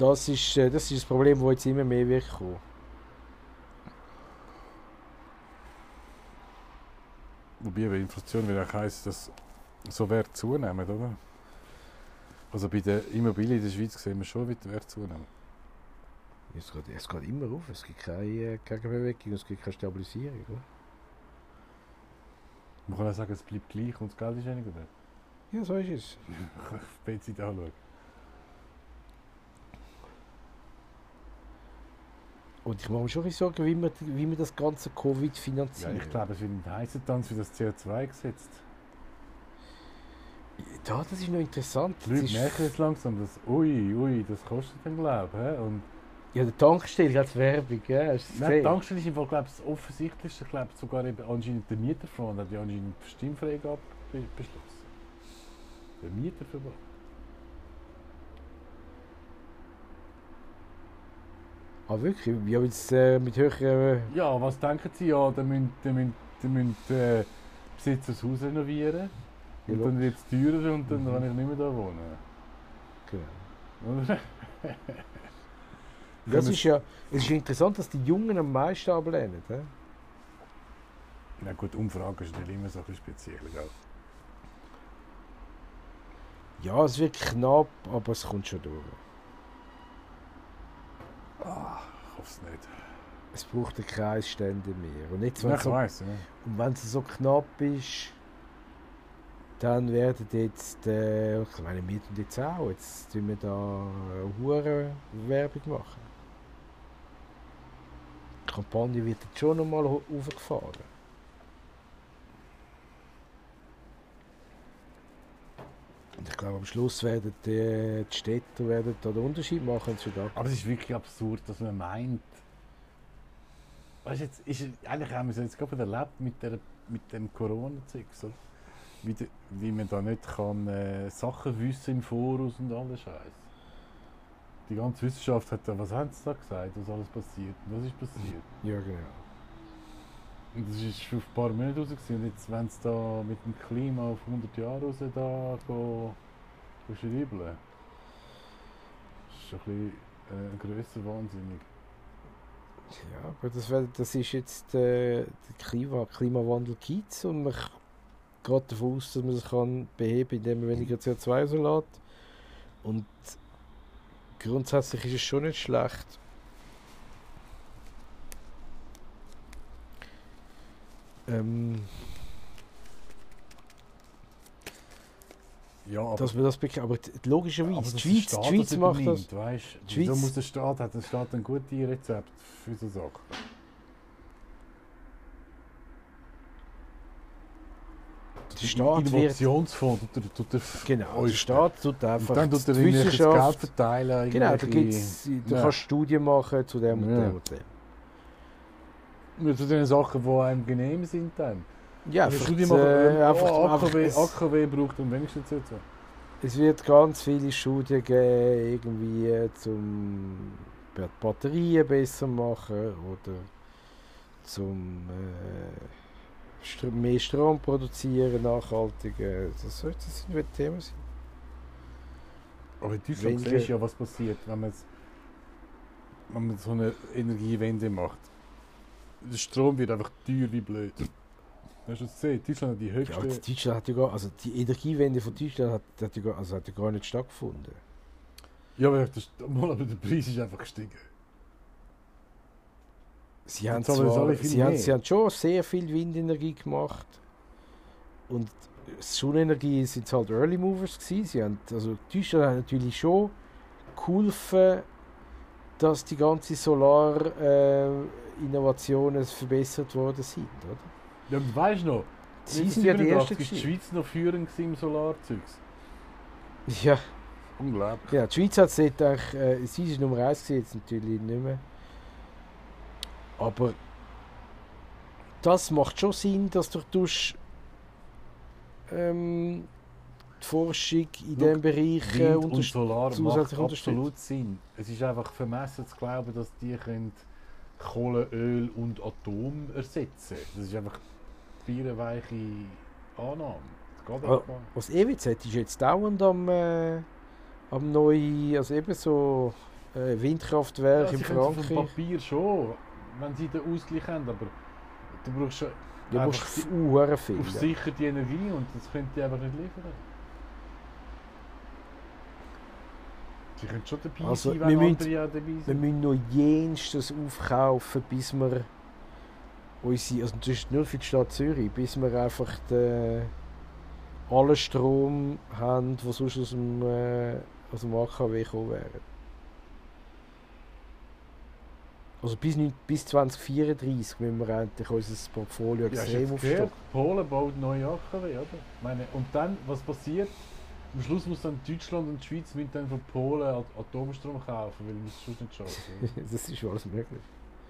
Das ist, äh, das ist das Problem, das jetzt immer mehr wird kommen. Wobei bei Inflation will auch heißen, dass so Wert zunehmen, oder? Also bei der Immobilie in der Schweiz sehen wir schon, wie der Wert zunehmen. Es geht, es geht immer auf, es gibt keine äh, Gegenbewegung, es gibt keine Stabilisierung. Oder? Man kann auch sagen, es bleibt gleich und das Geld ist weniger wert. Ja, so ist es. Wenn Sie da anschauen. Und ich mache mir schon ein Sorgen, wie man, wie man das ganze Covid Ja, finanziert. ich glaube, es wird ein heißer Tanz für das CO2 gesetzt. Ja, das ist noch interessant. Die Leute merken jetzt langsam, dass, ui, ui, das kostet dann, glaube ich. hä? Und ja, der Tankstelle hat Werbung, gell? Hast Nein, die? Tankstelle ist im Fall, glaube ich, das Offensichtlichste. Ich glaube, sogar eben anscheinend der Mieterfonds hat ja anscheinend Stimmfreigabe be beschlossen. Der Mieterverband. Ah, wirklich? Ja, jetzt äh, mit höheren... Ja, was denken Sie? Ja, dann müssen, äh, Besitzer das Haus renovieren. Ja, Und dann wird es teurer und dann Mhm. kann ich nicht mehr da wohnen. Genau. Oder? Das ist ja es ist interessant, dass die Jungen am meisten ablehnen. He? Na gut, Umfragen sind immer so ein bisschen speziell. Gell? Ja, es wird knapp, aber es kommt schon durch. Ah, ich hoffe es nicht. Es braucht eine Kreisstände mehr. Und, jetzt, Ja, wenn so, weiss, ja. und wenn es so knapp ist, dann werden jetzt, äh, ich meine, wir tun jetzt auch, jetzt tun wir da eine hure Werbung machen. Die Kampagne wird jetzt schon nochmal ho- Und ich glaube, am Schluss werden die, die Städte werden da den Unterschied machen da. Aber es ist wirklich absurd, dass man meint. Weißt jetzt ist, eigentlich haben wir es jetzt gerade erlebt mit, der, mit dem Corona-Zeug. So. Wie, de- wie man da nicht kann, äh, Sachen wissen im Voraus und alles Scheiß. Die ganze Wissenschaft hat da, was haben sie da gesagt, was alles passiert? Und was ist passiert? Ja, genau. Das ist auf ein paar Monate raus. Und jetzt, wenn sie da mit dem Klima auf 100 Jahre raus da go, go schreiben, ist schon ein bisschen äh, grösser wahnsinnig. Ja, aber das, das ist jetzt äh, der Klima, Klimawandel gibt und man geht davon aus, dass man das kann indem man weniger CO2 rauslässt. Und grundsätzlich ist es schon nicht schlecht. Ähm, Ja, aber, dass man das bekommt. Aber logischerweise, die Schweiz, die Schweiz macht das. Weißt, Die Wieso Schweiz- muss der Staat, hat der Staat ein gutes Rezept für so Sachen? Der Staat Innovationsfonds tut tut er genau, der Staat tut einfach dann tut er die Wissenschaft verteilen. Genau, da gibt's, du Ja. kannst Studien machen zu dem und Ja. dem und dem. Zu den Sachen, die einem genehm sind dann. Ja, Eine einfach, Studie äh, machen, oh, einfach AKW, es, AKW braucht am wenigsten CO2. es wird ganz viele Studien geben, irgendwie äh, zum Ba- Batterien besser machen oder zum äh, mehr Strom produzieren, nachhaltig. äh, Das sollte die Themen sein. Aber in Deutschland siehst du ja, was passiert, wenn man, wenn man so eine Energiewende macht. Der Strom wird einfach teuer wie blöd. Hast du das gesehen? Deutschland hat die Ja, höchste... und Deutschland hat ja gar, also die Energiewende von Deutschland hat, hat, ja gar, also hat ja gar nicht stattgefunden. Ja, aber, das, aber der Preis ist einfach gestiegen. Sie haben, zwar, sie, haben, sie haben schon sehr viel Windenergie gemacht. Und Sonnenenergie sind halt Early Movers gewesen. Sie haben, also Deutschland hat natürlich schon geholfen, dass die ganze Solar-Innovationen verbessert worden sind, oder? Ja, und weißt du noch? Sie sind ja die Ersten die. Schweiz noch führend im Solarzeugs. Ja, Unglaublich. ja, die Schweiz hat es dort eigentlich, äh, sie ist Nummer 1 gewesen, jetzt natürlich nicht mehr. Aber das macht schon Sinn, dass du tust, ähm, die Forschung in diesem Bereich äh, Wind und unterstützt. Solar macht unterstützt. absolut Sinn. Es ist einfach vermessen zu glauben, dass die können Kohle, Öl und Atom ersetzen Das ist einfach bierenweiche Annahme. Das geht Ah, einfach. Was EWZ ist jetzt dauernd am, äh, am neuen, also eben so äh, Windkraftwerk Ja, in es auf dem Frankreich. Papier schon, wenn sie den Ausgleich haben, aber du brauchst schon Ja, musst du Uhren auf finden. sicher die Energie und das können die einfach nicht liefern. Sie können schon dabei Also, sein, wir wenn müssen- andere ja dabei Wir sind. müssen noch jenstes aufkaufen, bis wir unsere, also das ist nur für die Stadt Zürich, bis wir einfach den, allen Strom haben, der sonst aus dem, äh, aus dem AKW gekommen wäre. Also bis, bis 2034 müssen wir endlich unser Portfolio Ja, extrem aufstocken. Polen baut neue AKW, oder? Ich Meine, und dann, was passiert? Am Schluss muss dann Deutschland und die Schweiz mit dann von Polen At- Atomstrom kaufen, weil wir es sonst nicht schaffen. Das ist alles möglich.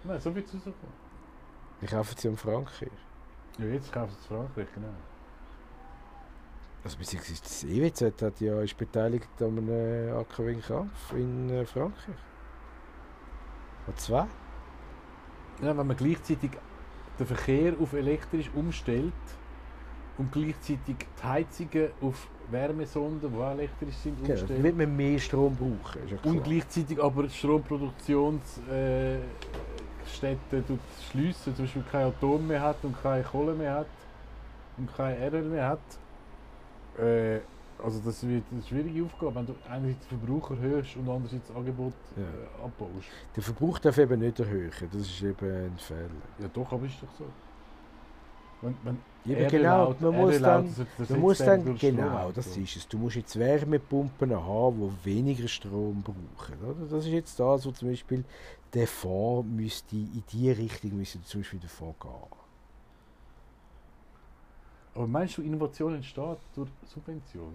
Nein, so wird es rauskommen. Wir kaufen sie in Frankreich. Ja, jetzt kaufen sie es Frankreich, genau. Also beziehungsweise das EWZ hat ja, ist beteiligt an einem AKW in Kampf in äh, Frankreich. Hat zwei. Ja, wenn man gleichzeitig den Verkehr auf elektrisch umstellt und gleichzeitig die Heizungen auf Wärmesonden, die auch elektrisch sind, Genau, umstellt. wird man mehr Strom brauchen. Ja. Und gleichzeitig aber die Stromproduktionsstätten äh, schliessen, zum Beispiel kein Atom mehr hat und keine Kohle mehr hat und kein Erdöl mehr hat. Äh, also das wird eine schwierige Aufgabe, wenn du einerseits den Verbrauch erhöhst und andererseits das Angebot Ja. äh, abbaust. Der Verbrauch darf eben nicht erhöhen. Das ist eben ein Fehler. Ja doch, aber ist doch so. Wenn, wenn Eben genau, man muss dann, man muss dann genau, das ist es. Du musst jetzt Wärmepumpen haben, die weniger Strom brauchen. Oder? Das ist jetzt das, wo zum Beispiel der Fonds müsste in die Richtung müsste zum Beispiel der Fonds gehen. Aber meinst du, Innovation entsteht durch Subvention?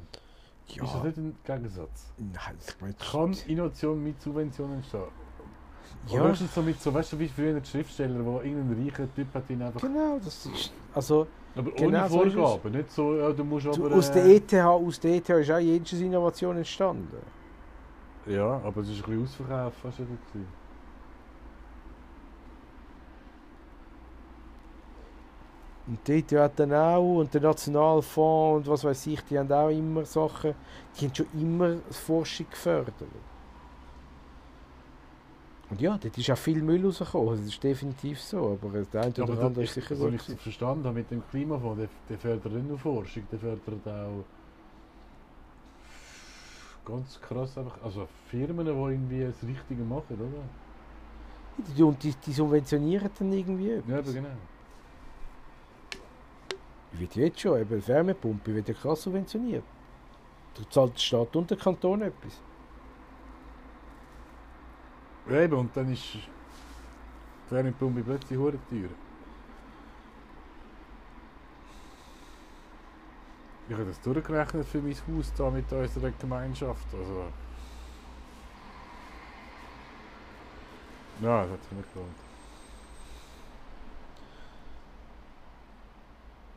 Ist das Ja, nicht ein Gegensatz? nein, ich meine, Kann Innovation mit Subventionen entstehen? Ja. ja, höchstens so mit so, weißt du, wie früher die Schriftsteller, wo irgendein reicher Typ hat ihn einfach. genau, das ist, also Aber genau ohne so. Vorgaben, nicht so, ja, du musst aber. aus der äh, ETH, aus der ETH ist auch jedes Innovation entstanden. Ja, aber es ist ein bisschen ausverkauft fast wieder. Und die ETH hat dann auch, und der Nationalfonds und was weiß ich, die haben auch immer Sachen, die haben schon immer Forschung gefördert. Und ja, dort ist auch viel Müll rausgekommen, das ist definitiv so, aber der eine Ja, oder andere ist sicher so so. ich verstanden habe mit dem Klimafonds, der, der fördert nicht nur Forschung, der fördert auch ganz krass einfach, also Firmen, die irgendwie das Richtige machen, oder? Die, und die, die subventionieren dann irgendwie Ja, etwas. aber genau. Wird jetzt schon, eben Wärmepumpe wird ja krass subventioniert. Da zahlt die Stadt und der Kanton etwas. Ja, eben, und dann ist die Wärmepumpe plötzlich hure teuer. Ich habe das durchgerechnet für mein Haus da mit unserer Gemeinschaft. Also. Ja, das hat sich nicht gelohnt.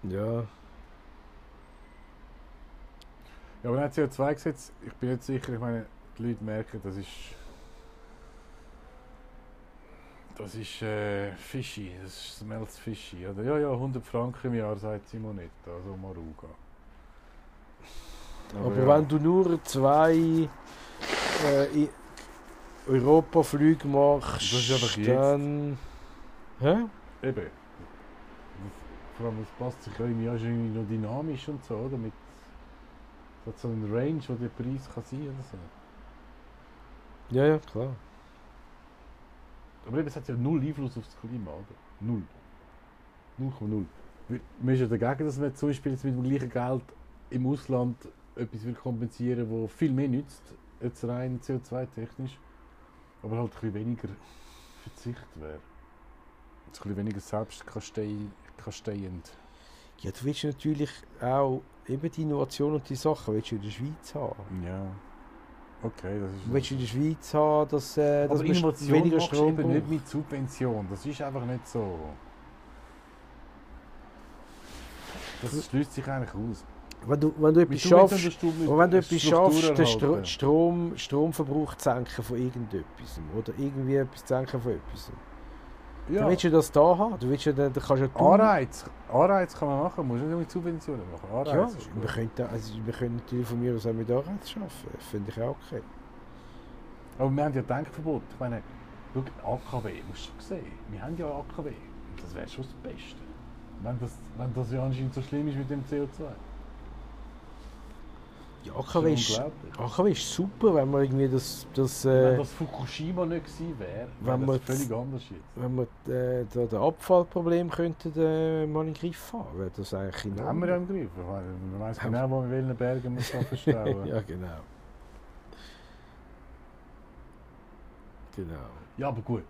Ja, Ja, aber dann CO2-Gesetz, ich bin nicht sicher, ich meine, die Leute merken, das ist. Das ist äh, fishy, das smellt fishy. Oder? Ja, ja, 100 Franken im Jahr, sagt Simonetta, also Maruga. aber ja. wenn du nur zwei äh, Europaflüge machst, Das ist einfach jetzt. dann... Hä? Eben. Vor allem, es passt sich ja irgendwie, ja, ist irgendwie noch dynamisch und so, oder? Mit so einen Range, wo der Preis kann sein so. Ja, ja, klar. Aber es hat ja null Einfluss auf das Klima, oder? Null. 0,0. Wir- Man ist ja dagegen, dass man zum Beispiel jetzt mit dem gleichen Geld im Ausland etwas will kompensieren will, das viel mehr nützt, jetzt rein CO2-technisch, aber halt ein bisschen weniger Verzicht wäre. Ein bisschen weniger selbstkasteiend. Ja, du willst natürlich auch eben die Innovation und die Sachen willst du in der Schweiz haben. Ja. Okay, das ist. Du willst in der Schweiz haben, dass, äh, dass Innovation weniger du Strom eben nicht mit Subvention. Das ist einfach nicht so. Das schließt sich eigentlich aus. Wenn du, wenn du etwas du schaffst, du wenn du etwas schaffst, den Stro. Strom, Stromverbrauch zu senken von irgendetwas oder irgendwie etwas zu senken von etwas, Ja. dann willst du das da haben. Du willst ja, dann, kannst du ja Anreiz. Anreiz kann man machen, muss nicht mit Subventionen machen. Anreiz Ja, wir gut. können, also wir können natürlich von mir aus auch mit Anreiz arbeiten. Finde ich auch okay. Aber wir haben ja Denkverbot. Ich meine, schau, AKW, musst du schon sehen. Wir haben ja AKW. Das wäre schon das Beste. Wenn das, wenn das ja anscheinend so schlimm ist mit dem CO2. Ja, AKW ist. AKW ist super, wenn man irgendwie das, das wenn äh, das Fukushima nicht gewesen wäre, wenn wir das völlig anders jetzt. wenn wir äh, da das Abfallproblem könnten äh, mal in den Griff haben, wäre das eigentlich Das haben wir ja im Griff. Man weiß genau, wo in welchen Bergen man kann verstauen ja, genau. Genau. Ja, aber gut.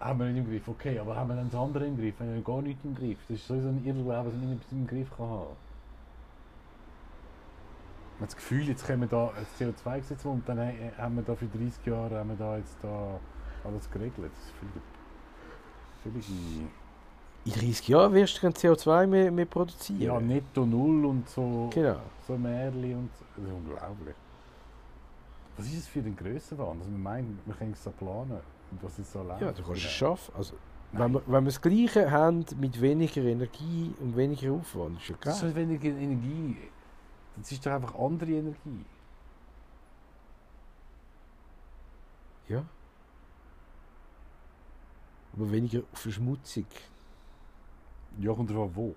Haben wir nicht im Griff, okay, aber haben wir dann das andere im Griff? Haben wir gar nichts im Griff? Das ist sowieso ein Irrglaube, dass man nicht im Griff kann haben. Man das Gefühl, jetzt können wir da ein CO2-Gesetz und dann haben wir da für 30 Jahre haben wir da jetzt da alles geregelt. Das ist völlig, In 30 Jahren wirst du kein CO2 mehr, mehr produzieren. ja, netto null und so, Genau. so Märchen und so. Das ist unglaublich. Was ist das für ein Grössenwahn? Also man meint, wir können es so planen und was es so läuft. Ja, du kannst es schaffen. Also, wenn, wir, wenn wir das Gleiche haben mit weniger Energie und weniger Aufwand, ist ja geil. so weniger Energie. Das ist doch einfach andere Energie. Ja. Aber weniger Verschmutzung. Ja, kommt drauf an, wo.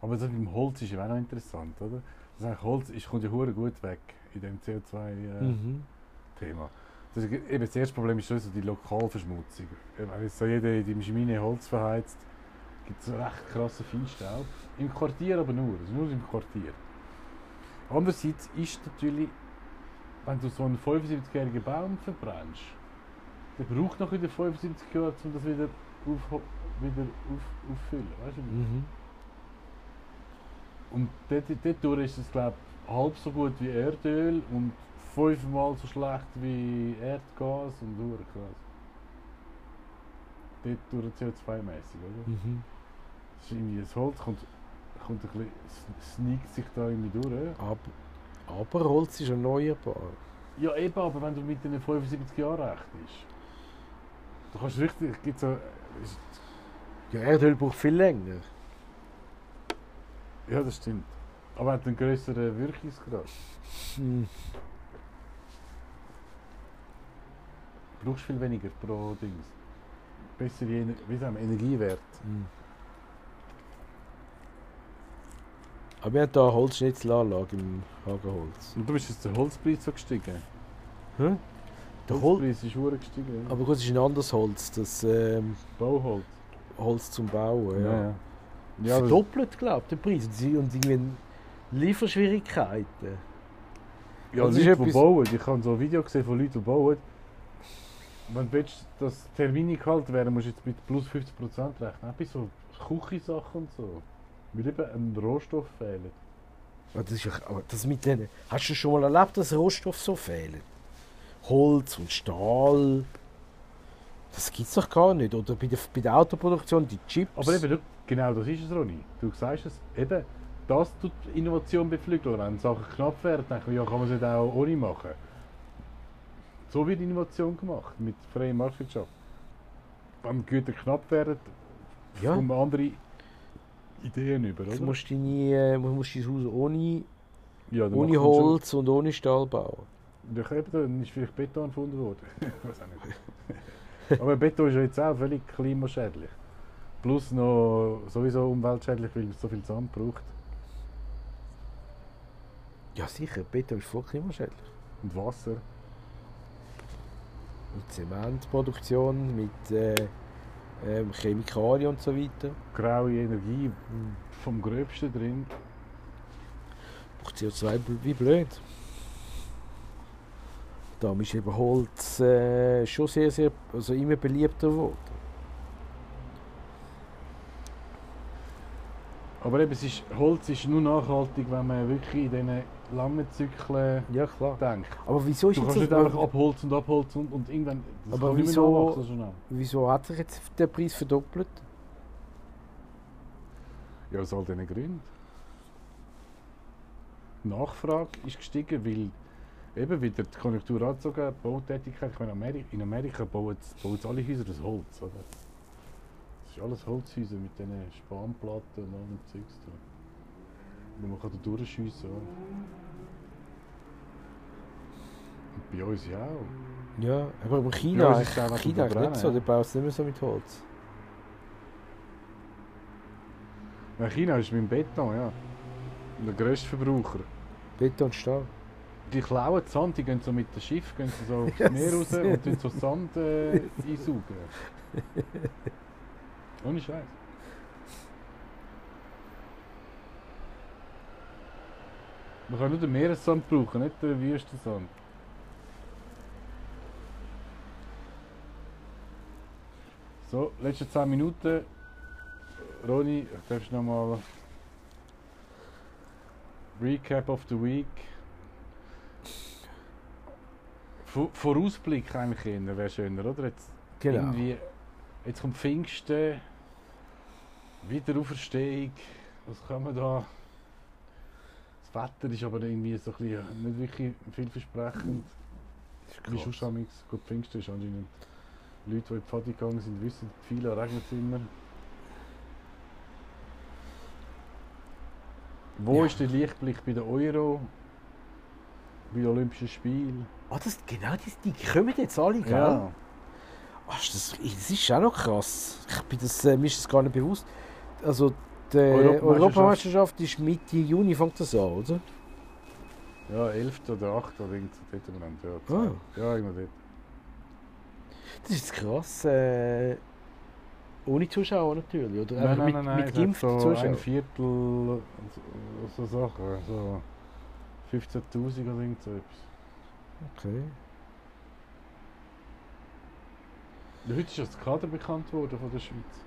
Aber das mit dem Holz ist ja auch noch interessant, oder? Das eigentlich Holz ist, kommt ja hure gut weg in dem CO2-Thema. Mhm. Das, eben das erste Problem ist sowieso die Lokalverschmutzung. Wenn jetzt so jeder in deinem Schmine Holz verheizt, gibt es recht krassen Feinstaub. Im Quartier aber nur, also nur im Quartier. Andererseits ist natürlich, wenn du so einen 75-jährigen Baum verbrennst, der braucht noch wieder 75 Jahre, um das wieder, auf, wieder auf, auffüllen. Weißt du? Mhm. Und dort, dort ist es glaube ich halb so gut wie Erdöl und fünfmal so schlecht wie Erdgas und krass. Dort durch CO2-mäßig, oder? Mhm. Das ist irgendwie, das Holz kommt, kommt ein bisschen, sneakt sich da irgendwie durch. Aber, aber Holz ist erneuerbar. Ja eben, aber wenn du mit den 75 Jahren rechnest, du kannst richtig, gibt so, ist- Ja, Erdöl braucht viel länger. ja das stimmt. Aber hat einen grösseren Wirkungsgrad. Hm. Du brauchst viel weniger pro Dings. Bessere Ener wie sagen Energiewert. Hm. Aber wir haben hier eine Holzschnitzelanlage im Hagenholz. Und du bist jetzt der Holzpreis so gestiegen. Hä? Der Der Hol Holzpreis ist hure gestiegen. aber gut, es ist ein anderes Holz, das ähm, Bauholz. Holz zum Bauen. Ja. ja. Ja, Verdoppelt, glaube ich, den Preis. Und, irgendwie Lieferschwierigkeiten. ja das ist Leute, die bauen. Ich habe so ein Video gesehen von Leuten, die bauen. Wenn du willst, dass Termine gehalten werden, musst du jetzt mit plus 50% rechnen. Auch bei so Küchensachen und so. Weil eben ein Rohstoff fehlt. Ja, Das ist ja, aber das mit denen. Hast du schon mal erlebt, dass Rohstoffe so fehlen? Holz und Stahl. Das gibt es doch gar nicht. Oder bei der, bei der Autoproduktion die Chips. Aber eben, du- genau das ist es, Ronny. Du sagst es, eben, das tut Innovation beflügeln. Wenn Sachen knapp werden, denke ich, ja, kann man es nicht auch ohne machen. So wird Innovation gemacht, mit freier Marktwirtschaft. Wenn Güter knapp werden, Ja. kommen andere Ideen über, Du oder? musst, deine, äh, du musst dein Haus ohne, ja, ohne Holz und ohne Stahl bauen. Ja, eben, dann ist vielleicht Beton erfunden worden. Weiß auch nicht. Aber Beton ist ja jetzt auch völlig klimaschädlich. Plus noch sowieso umweltschädlich, weil es so viel Sand braucht. Ja sicher, Beton ist voll klimaschädlich. Und Wasser. Und Zementproduktion mit äh, ähm, Chemikalien und so weiter. graue Energie Hm. vom Gröbsten drin. Braucht CO2 bl- wie blöd. Darum ist eben Holz äh, schon sehr, sehr, also immer beliebter geworden. Aber eben, ist, Holz ist nur nachhaltig, wenn man wirklich in diesen langen Zyklen Ja klar. denkt. Aber wieso ist Du jetzt kannst nicht das, einfach abholzen und abholzen und, und irgendwann... Aber nicht wieso- nachwachsen so schnell. wieso hat sich jetzt der Preis verdoppelt? Ja, aus all diesen Gründen. die Nachfrage ist gestiegen, weil eben wieder die Konjunktur angezogen hat, Bautätigkeit. Ich meine, Ameri in Amerika bauen jetzt- bauen jetzt alle Häuser aus Holz, oder? Das ist alles Holzhäuser mit diesen Spanplatten und allem Zeugs drin. Wo man kann da durchschiessen oder? Und bei uns ja auch. Ja, aber in Ja, China, ist ja, China verbrennen, nicht so, ja. die bauen es nicht mehr so mit Holz. Nein, China ist mit dem Beton, ja. Der grösste Verbraucher. Beton und Stahl. Die klauen Sand, die gehen so mit dem Schiff gehen sie so aufs Ja, Meer raus und tun so Sand äh, einsaugen. Ohne Scheiß. Man kann nur den Meeressand brauchen, nicht den Wüstensand. So, letzte 10 Minuten. Ronny, darfst du nochmal Recap of the Week. Vo- Vorausblick eigentlich eher, wäre schöner, oder? Jetzt, Genau. irgendwie, jetzt kommt Pfingsten, Wiederauferstehung, was kann man da... Das Wetter ist aber irgendwie so ein bisschen nicht wirklich vielversprechend. Wie schon am Gut, Pfingsten ist anscheinend... Leute, die in die Pfadi gegangen sind, wissen, viele regnet es immer. Wo Ja. ist der Lichtblick bei der Euro? Bei den Olympischen Spielen? Ah, das, genau, die, die kommen jetzt alle, gell? Ja. Ach, das, das ist auch noch krass. Ich bin das, äh, mir ist das gar nicht bewusst. Also, die Europameisterschaft. Europameisterschaft ist Mitte Juni, fängt das an, oder? Ja, 11. oder 8. oder irgend so dort umeinander. Ja, Ah. ja irgendwo dort. Das ist krass. Äh, ohne Zuschauer natürlich, oder? Nein, nein, mit, nein, mit geimpften so Zuschauern. ein Viertel so, so Sachen. So 15.000 oder irgend so etwas. Okay. Heute ist das Kader bekannt worden von der Schweiz.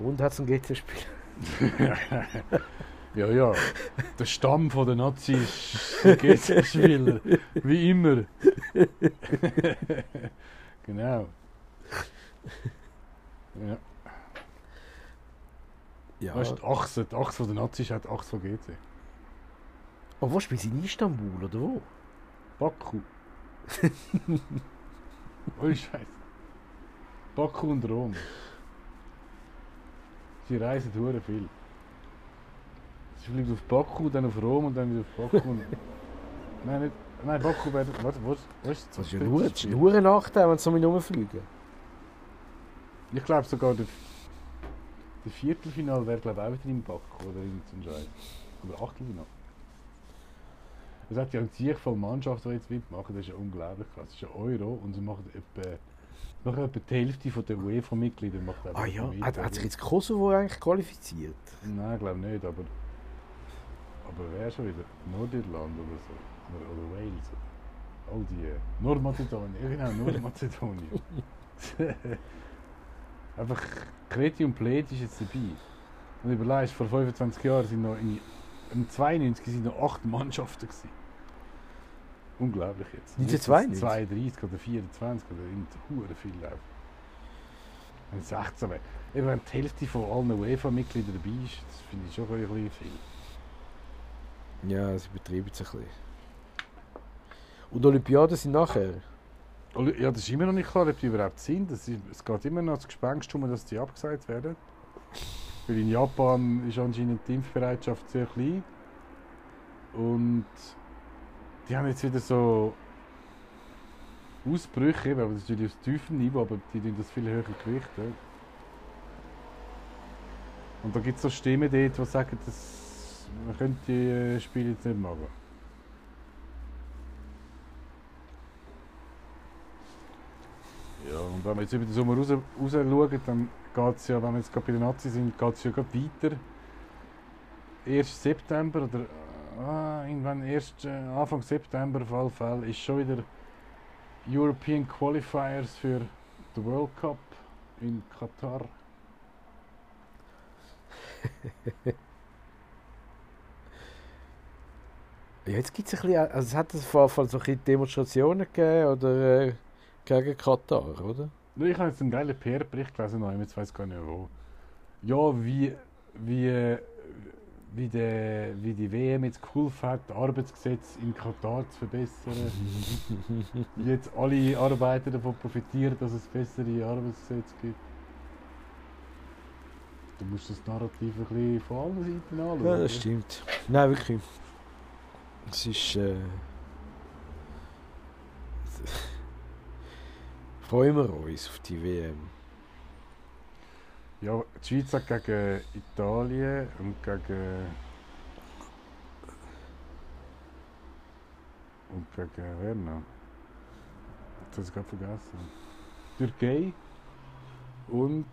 Und hat es ein GC-Spiel? ja, ja. Der Stamm von der Nazis ist GC-Spieler. Wie immer. genau. Ja. Ja. Weißt du, die Achse, die Achse von der Nazis hat die Achse von GC. Aber wo spielt sie in Istanbul, oder wo? Baku. Ohne Scheiß. Baku und Rom. Sie reisen hure viel. Sie fliegen auf Baku, dann auf Rom und dann wieder auf Baku. nein, nicht, nein, Baku wäre. Warte, wo ist ist Das ist ja nur, das ist nur ein Nachteil, wenn sie so mit rumfliegen. Ich glaube sogar, der, der Viertelfinal wäre glaube auch wieder in Baku oder ein Scheiß. Oder Achtelfinal. Es hat ja eine Ziel voll Mannschaft, die jetzt mitmachen, das ist ja unglaublich krass. Das ist ja Euro und sie machen etwa, machen etwa die Hälfte von der UEFA-Mitglieder macht Ah ja, hat, sich jetzt Kosovo eigentlich qualifiziert? Nein, ich glaube nicht, aber. Aber wer schon wieder? Nordirland oder so. Oder, oder Wales. All die. äh, Nordmazedonien. Genau, Nordmazedonien. Einfach Kreti und Pleti ist jetzt dabei. Und überlegst, vor 25 Jahren sind noch in, im 92 sind noch 8 Mannschaften. Gewesen. Unglaublich jetzt. Und jetzt 1992? sind es 32 oder 24 oder irgend hure viel laufen. Wenn es 16 wäre. Eben wenn die Hälfte von allen UEFA-Mitgliedern dabei ist, das finde ich schon ein bisschen viel. Ja, sie betreiben es ein bisschen. Und Olympiaden sind nachher? Ja, das ist immer noch nicht klar, ob die überhaupt sind. Ist, es geht immer noch das Gespenst um, dass die abgesagt werden. Weil in Japan ist anscheinend die Impfbereitschaft sehr klein. Und die haben jetzt wieder so Ausbrüche, aber das ist natürlich aus tiefem Niveau, aber die tun das viel höher gewichten. Und da gibt es so Stimmen dort, die sagen, dass man könnte die äh, Spiele jetzt nicht machen. Ja, und wenn wir jetzt über den Sommer raus, raus schauen, dann geht es ja, wenn wir jetzt gerade bei den Nazis sind, geht es ja gerade weiter. 1. September oder ah, irgendwann erst äh, Anfang September auf alle Fälle ist schon wieder European Qualifiers für den World Cup in Katar. Ja, jetzt gibt es ein bisschen, also es hat auf jeden Fall so ein bisschen Demonstrationen gegeben, oder äh, gegen Katar, oder? Ich habe jetzt einen geilen PR-Bericht gelesen, noch, jetzt weiß gar nicht wo. Ja, wie, wie, wie, der, wie die WM jetzt geholfen hat, das Arbeitsgesetz in Katar zu verbessern. jetzt alle Arbeiter davon profitieren, dass es bessere Arbeitsgesetze gibt. Du musst das Narrativ ein bisschen von allen Seiten anschauen. Ja, das stimmt. Nein, wirklich. Es ist. Äh, freuen wir uns auf die WM. Ja, die Schweiz hat gegen Italien und gegen. Und gegen wer noch? Das habe ich gerade vergessen. Türkei und.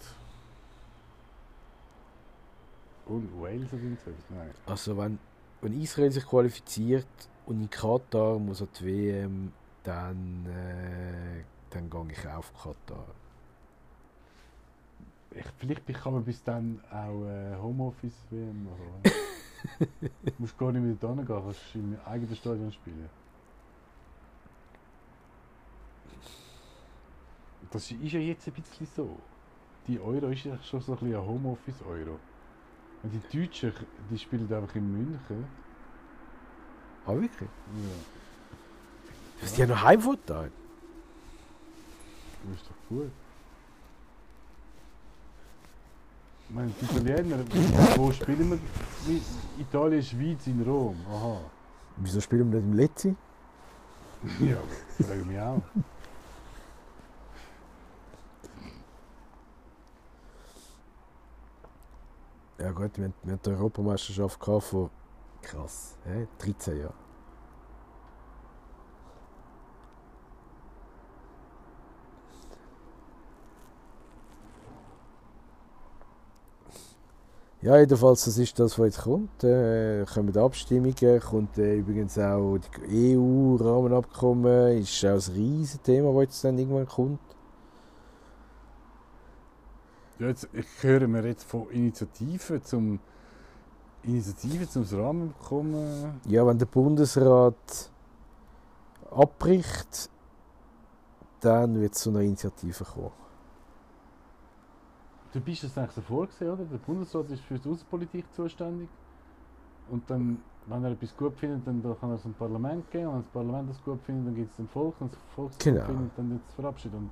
Und Wales oder irgendwas? Nein. Also, wenn, wenn Israel sich qualifiziert und in Katar muss an die WM, dann, äh, dann gehe ich auf Katar. Ich, vielleicht kann man bis dann auch äh, Homeoffice WM machen. du musst gar nicht mehr da gehen, kannst im eigenen Stadion spielen. Das ist ja jetzt ein bisschen so. Die Euro ist ja schon so ein bisschen ein Homeoffice-Euro. Und die Deutschen, die spielen einfach in München. Ah, wirklich? Ja, Das ist ja noch Heimvorteil. das ist doch gut. Ich meine, die Italiener, wo spielen wir? Italien, Schweiz, in Rom. Aha. Wieso spielen wir nicht im Letzi? Ja, frage mich auch. Ja gut, wir, haben die Europameisterschaft vor krass, hä? 13 Jahren. Ja, jedenfalls, das ist das, was jetzt kommt. Äh, kommen Abstimmungen, kommt äh, übrigens auch die EU-Rahmenabkommen, ist auch ein riesen Thema, das jetzt dann irgendwann kommt. Ja, jetzt, ich höre mir jetzt von Initiativen zum Initiativen zum Rahmenabkommen. Ja, wenn der Bundesrat abbricht, dann wird es zu einer Initiative kommen. Du bist das eigentlich so vorgesehen, oder? Der Bundesrat ist für die Außenpolitik zuständig. Und dann, wenn er etwas gut findet, dann kann er es dem Parlament geben. Und wenn das Parlament das gut findet, dann gibt es dem Volk. Und das Volk Genau. gut findet, dann wird es verabschiedet. Und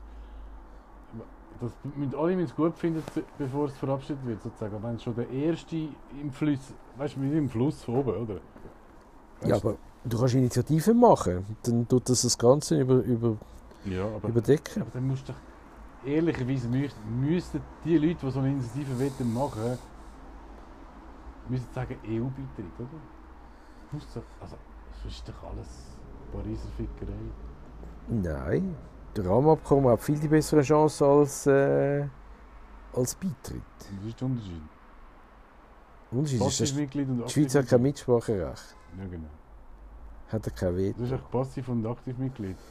das müssen alle müssen es gut finden, bevor es verabschiedet wird, sozusagen. Aber wenn schon der Erste im Fluss, weißt du, wie im Fluss von oben, oder? Ja, aber du kannst Initiativen machen, dann tut das das Ganze über, über, ja, aber überdecken. Aber dann musst du ehrlicherweise müssten, die Leute, die so eine Initiative wollen machen, müssen sagen EU-Beitritt, oder? Muss doch, also, das ist doch alles Pariser Fickerei. Nein, der Rahmenabkommen hat viel die bessere Chance als, äh, als Beitritt. Was ist der Unterschied? Unterschied ist, dass die Schweiz hat kein. Mitspracherecht. Ja, genau. Hat er kein Veto. Das ist echt Passiv- und Aktivmitglied. Der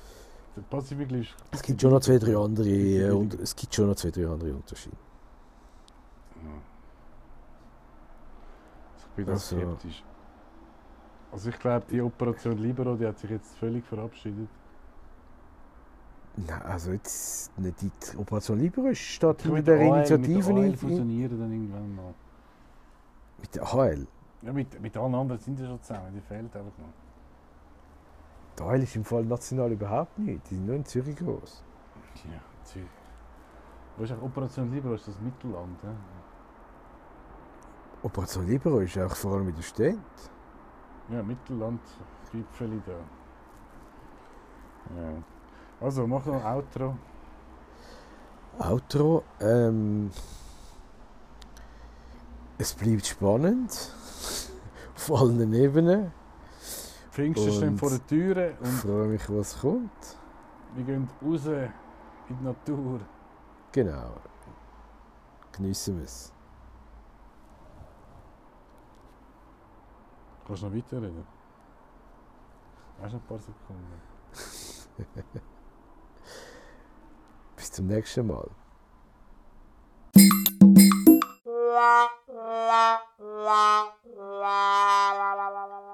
Passivmitglied ist. Es gibt schon noch zwei, drei andere, äh, und, es gibt schon noch zwei, drei andere Unterschiede. Ich bin da Also- skeptisch. Also ich glaube, die Operation Libero, die hat sich jetzt völlig verabschiedet. Nein, also jetzt nicht die Operation Libero mit will der AL Initiative mit der AL in, fusionieren dann irgendwann mal. mit der HL. Ja, mit, mit allen anderen sind sie schon zusammen, die fehlt einfach noch. Die HL ist im Fall national überhaupt nicht. Die sind nur in Zürich groß. Ja, Zürich. Wo ist eigentlich Operation Libero? Ist das Mittelland? Ja? Operation Libero ist auch vor allem mit der Städte. Ja, Mittelland, Gipfeli da. Ja. Also, mach noch ein Outro. Outro. Ähm, es bleibt spannend. Auf allen Ebenen. Pfingsten stehen vor der Türe. Ich freue mich, was kommt. Wir gehen raus in die Natur. Genau. Geniessen wir es. Kannst du noch weiterreden? Hast noch ein paar Sekunden? Bis zum nächsten Mal. la la la la la la la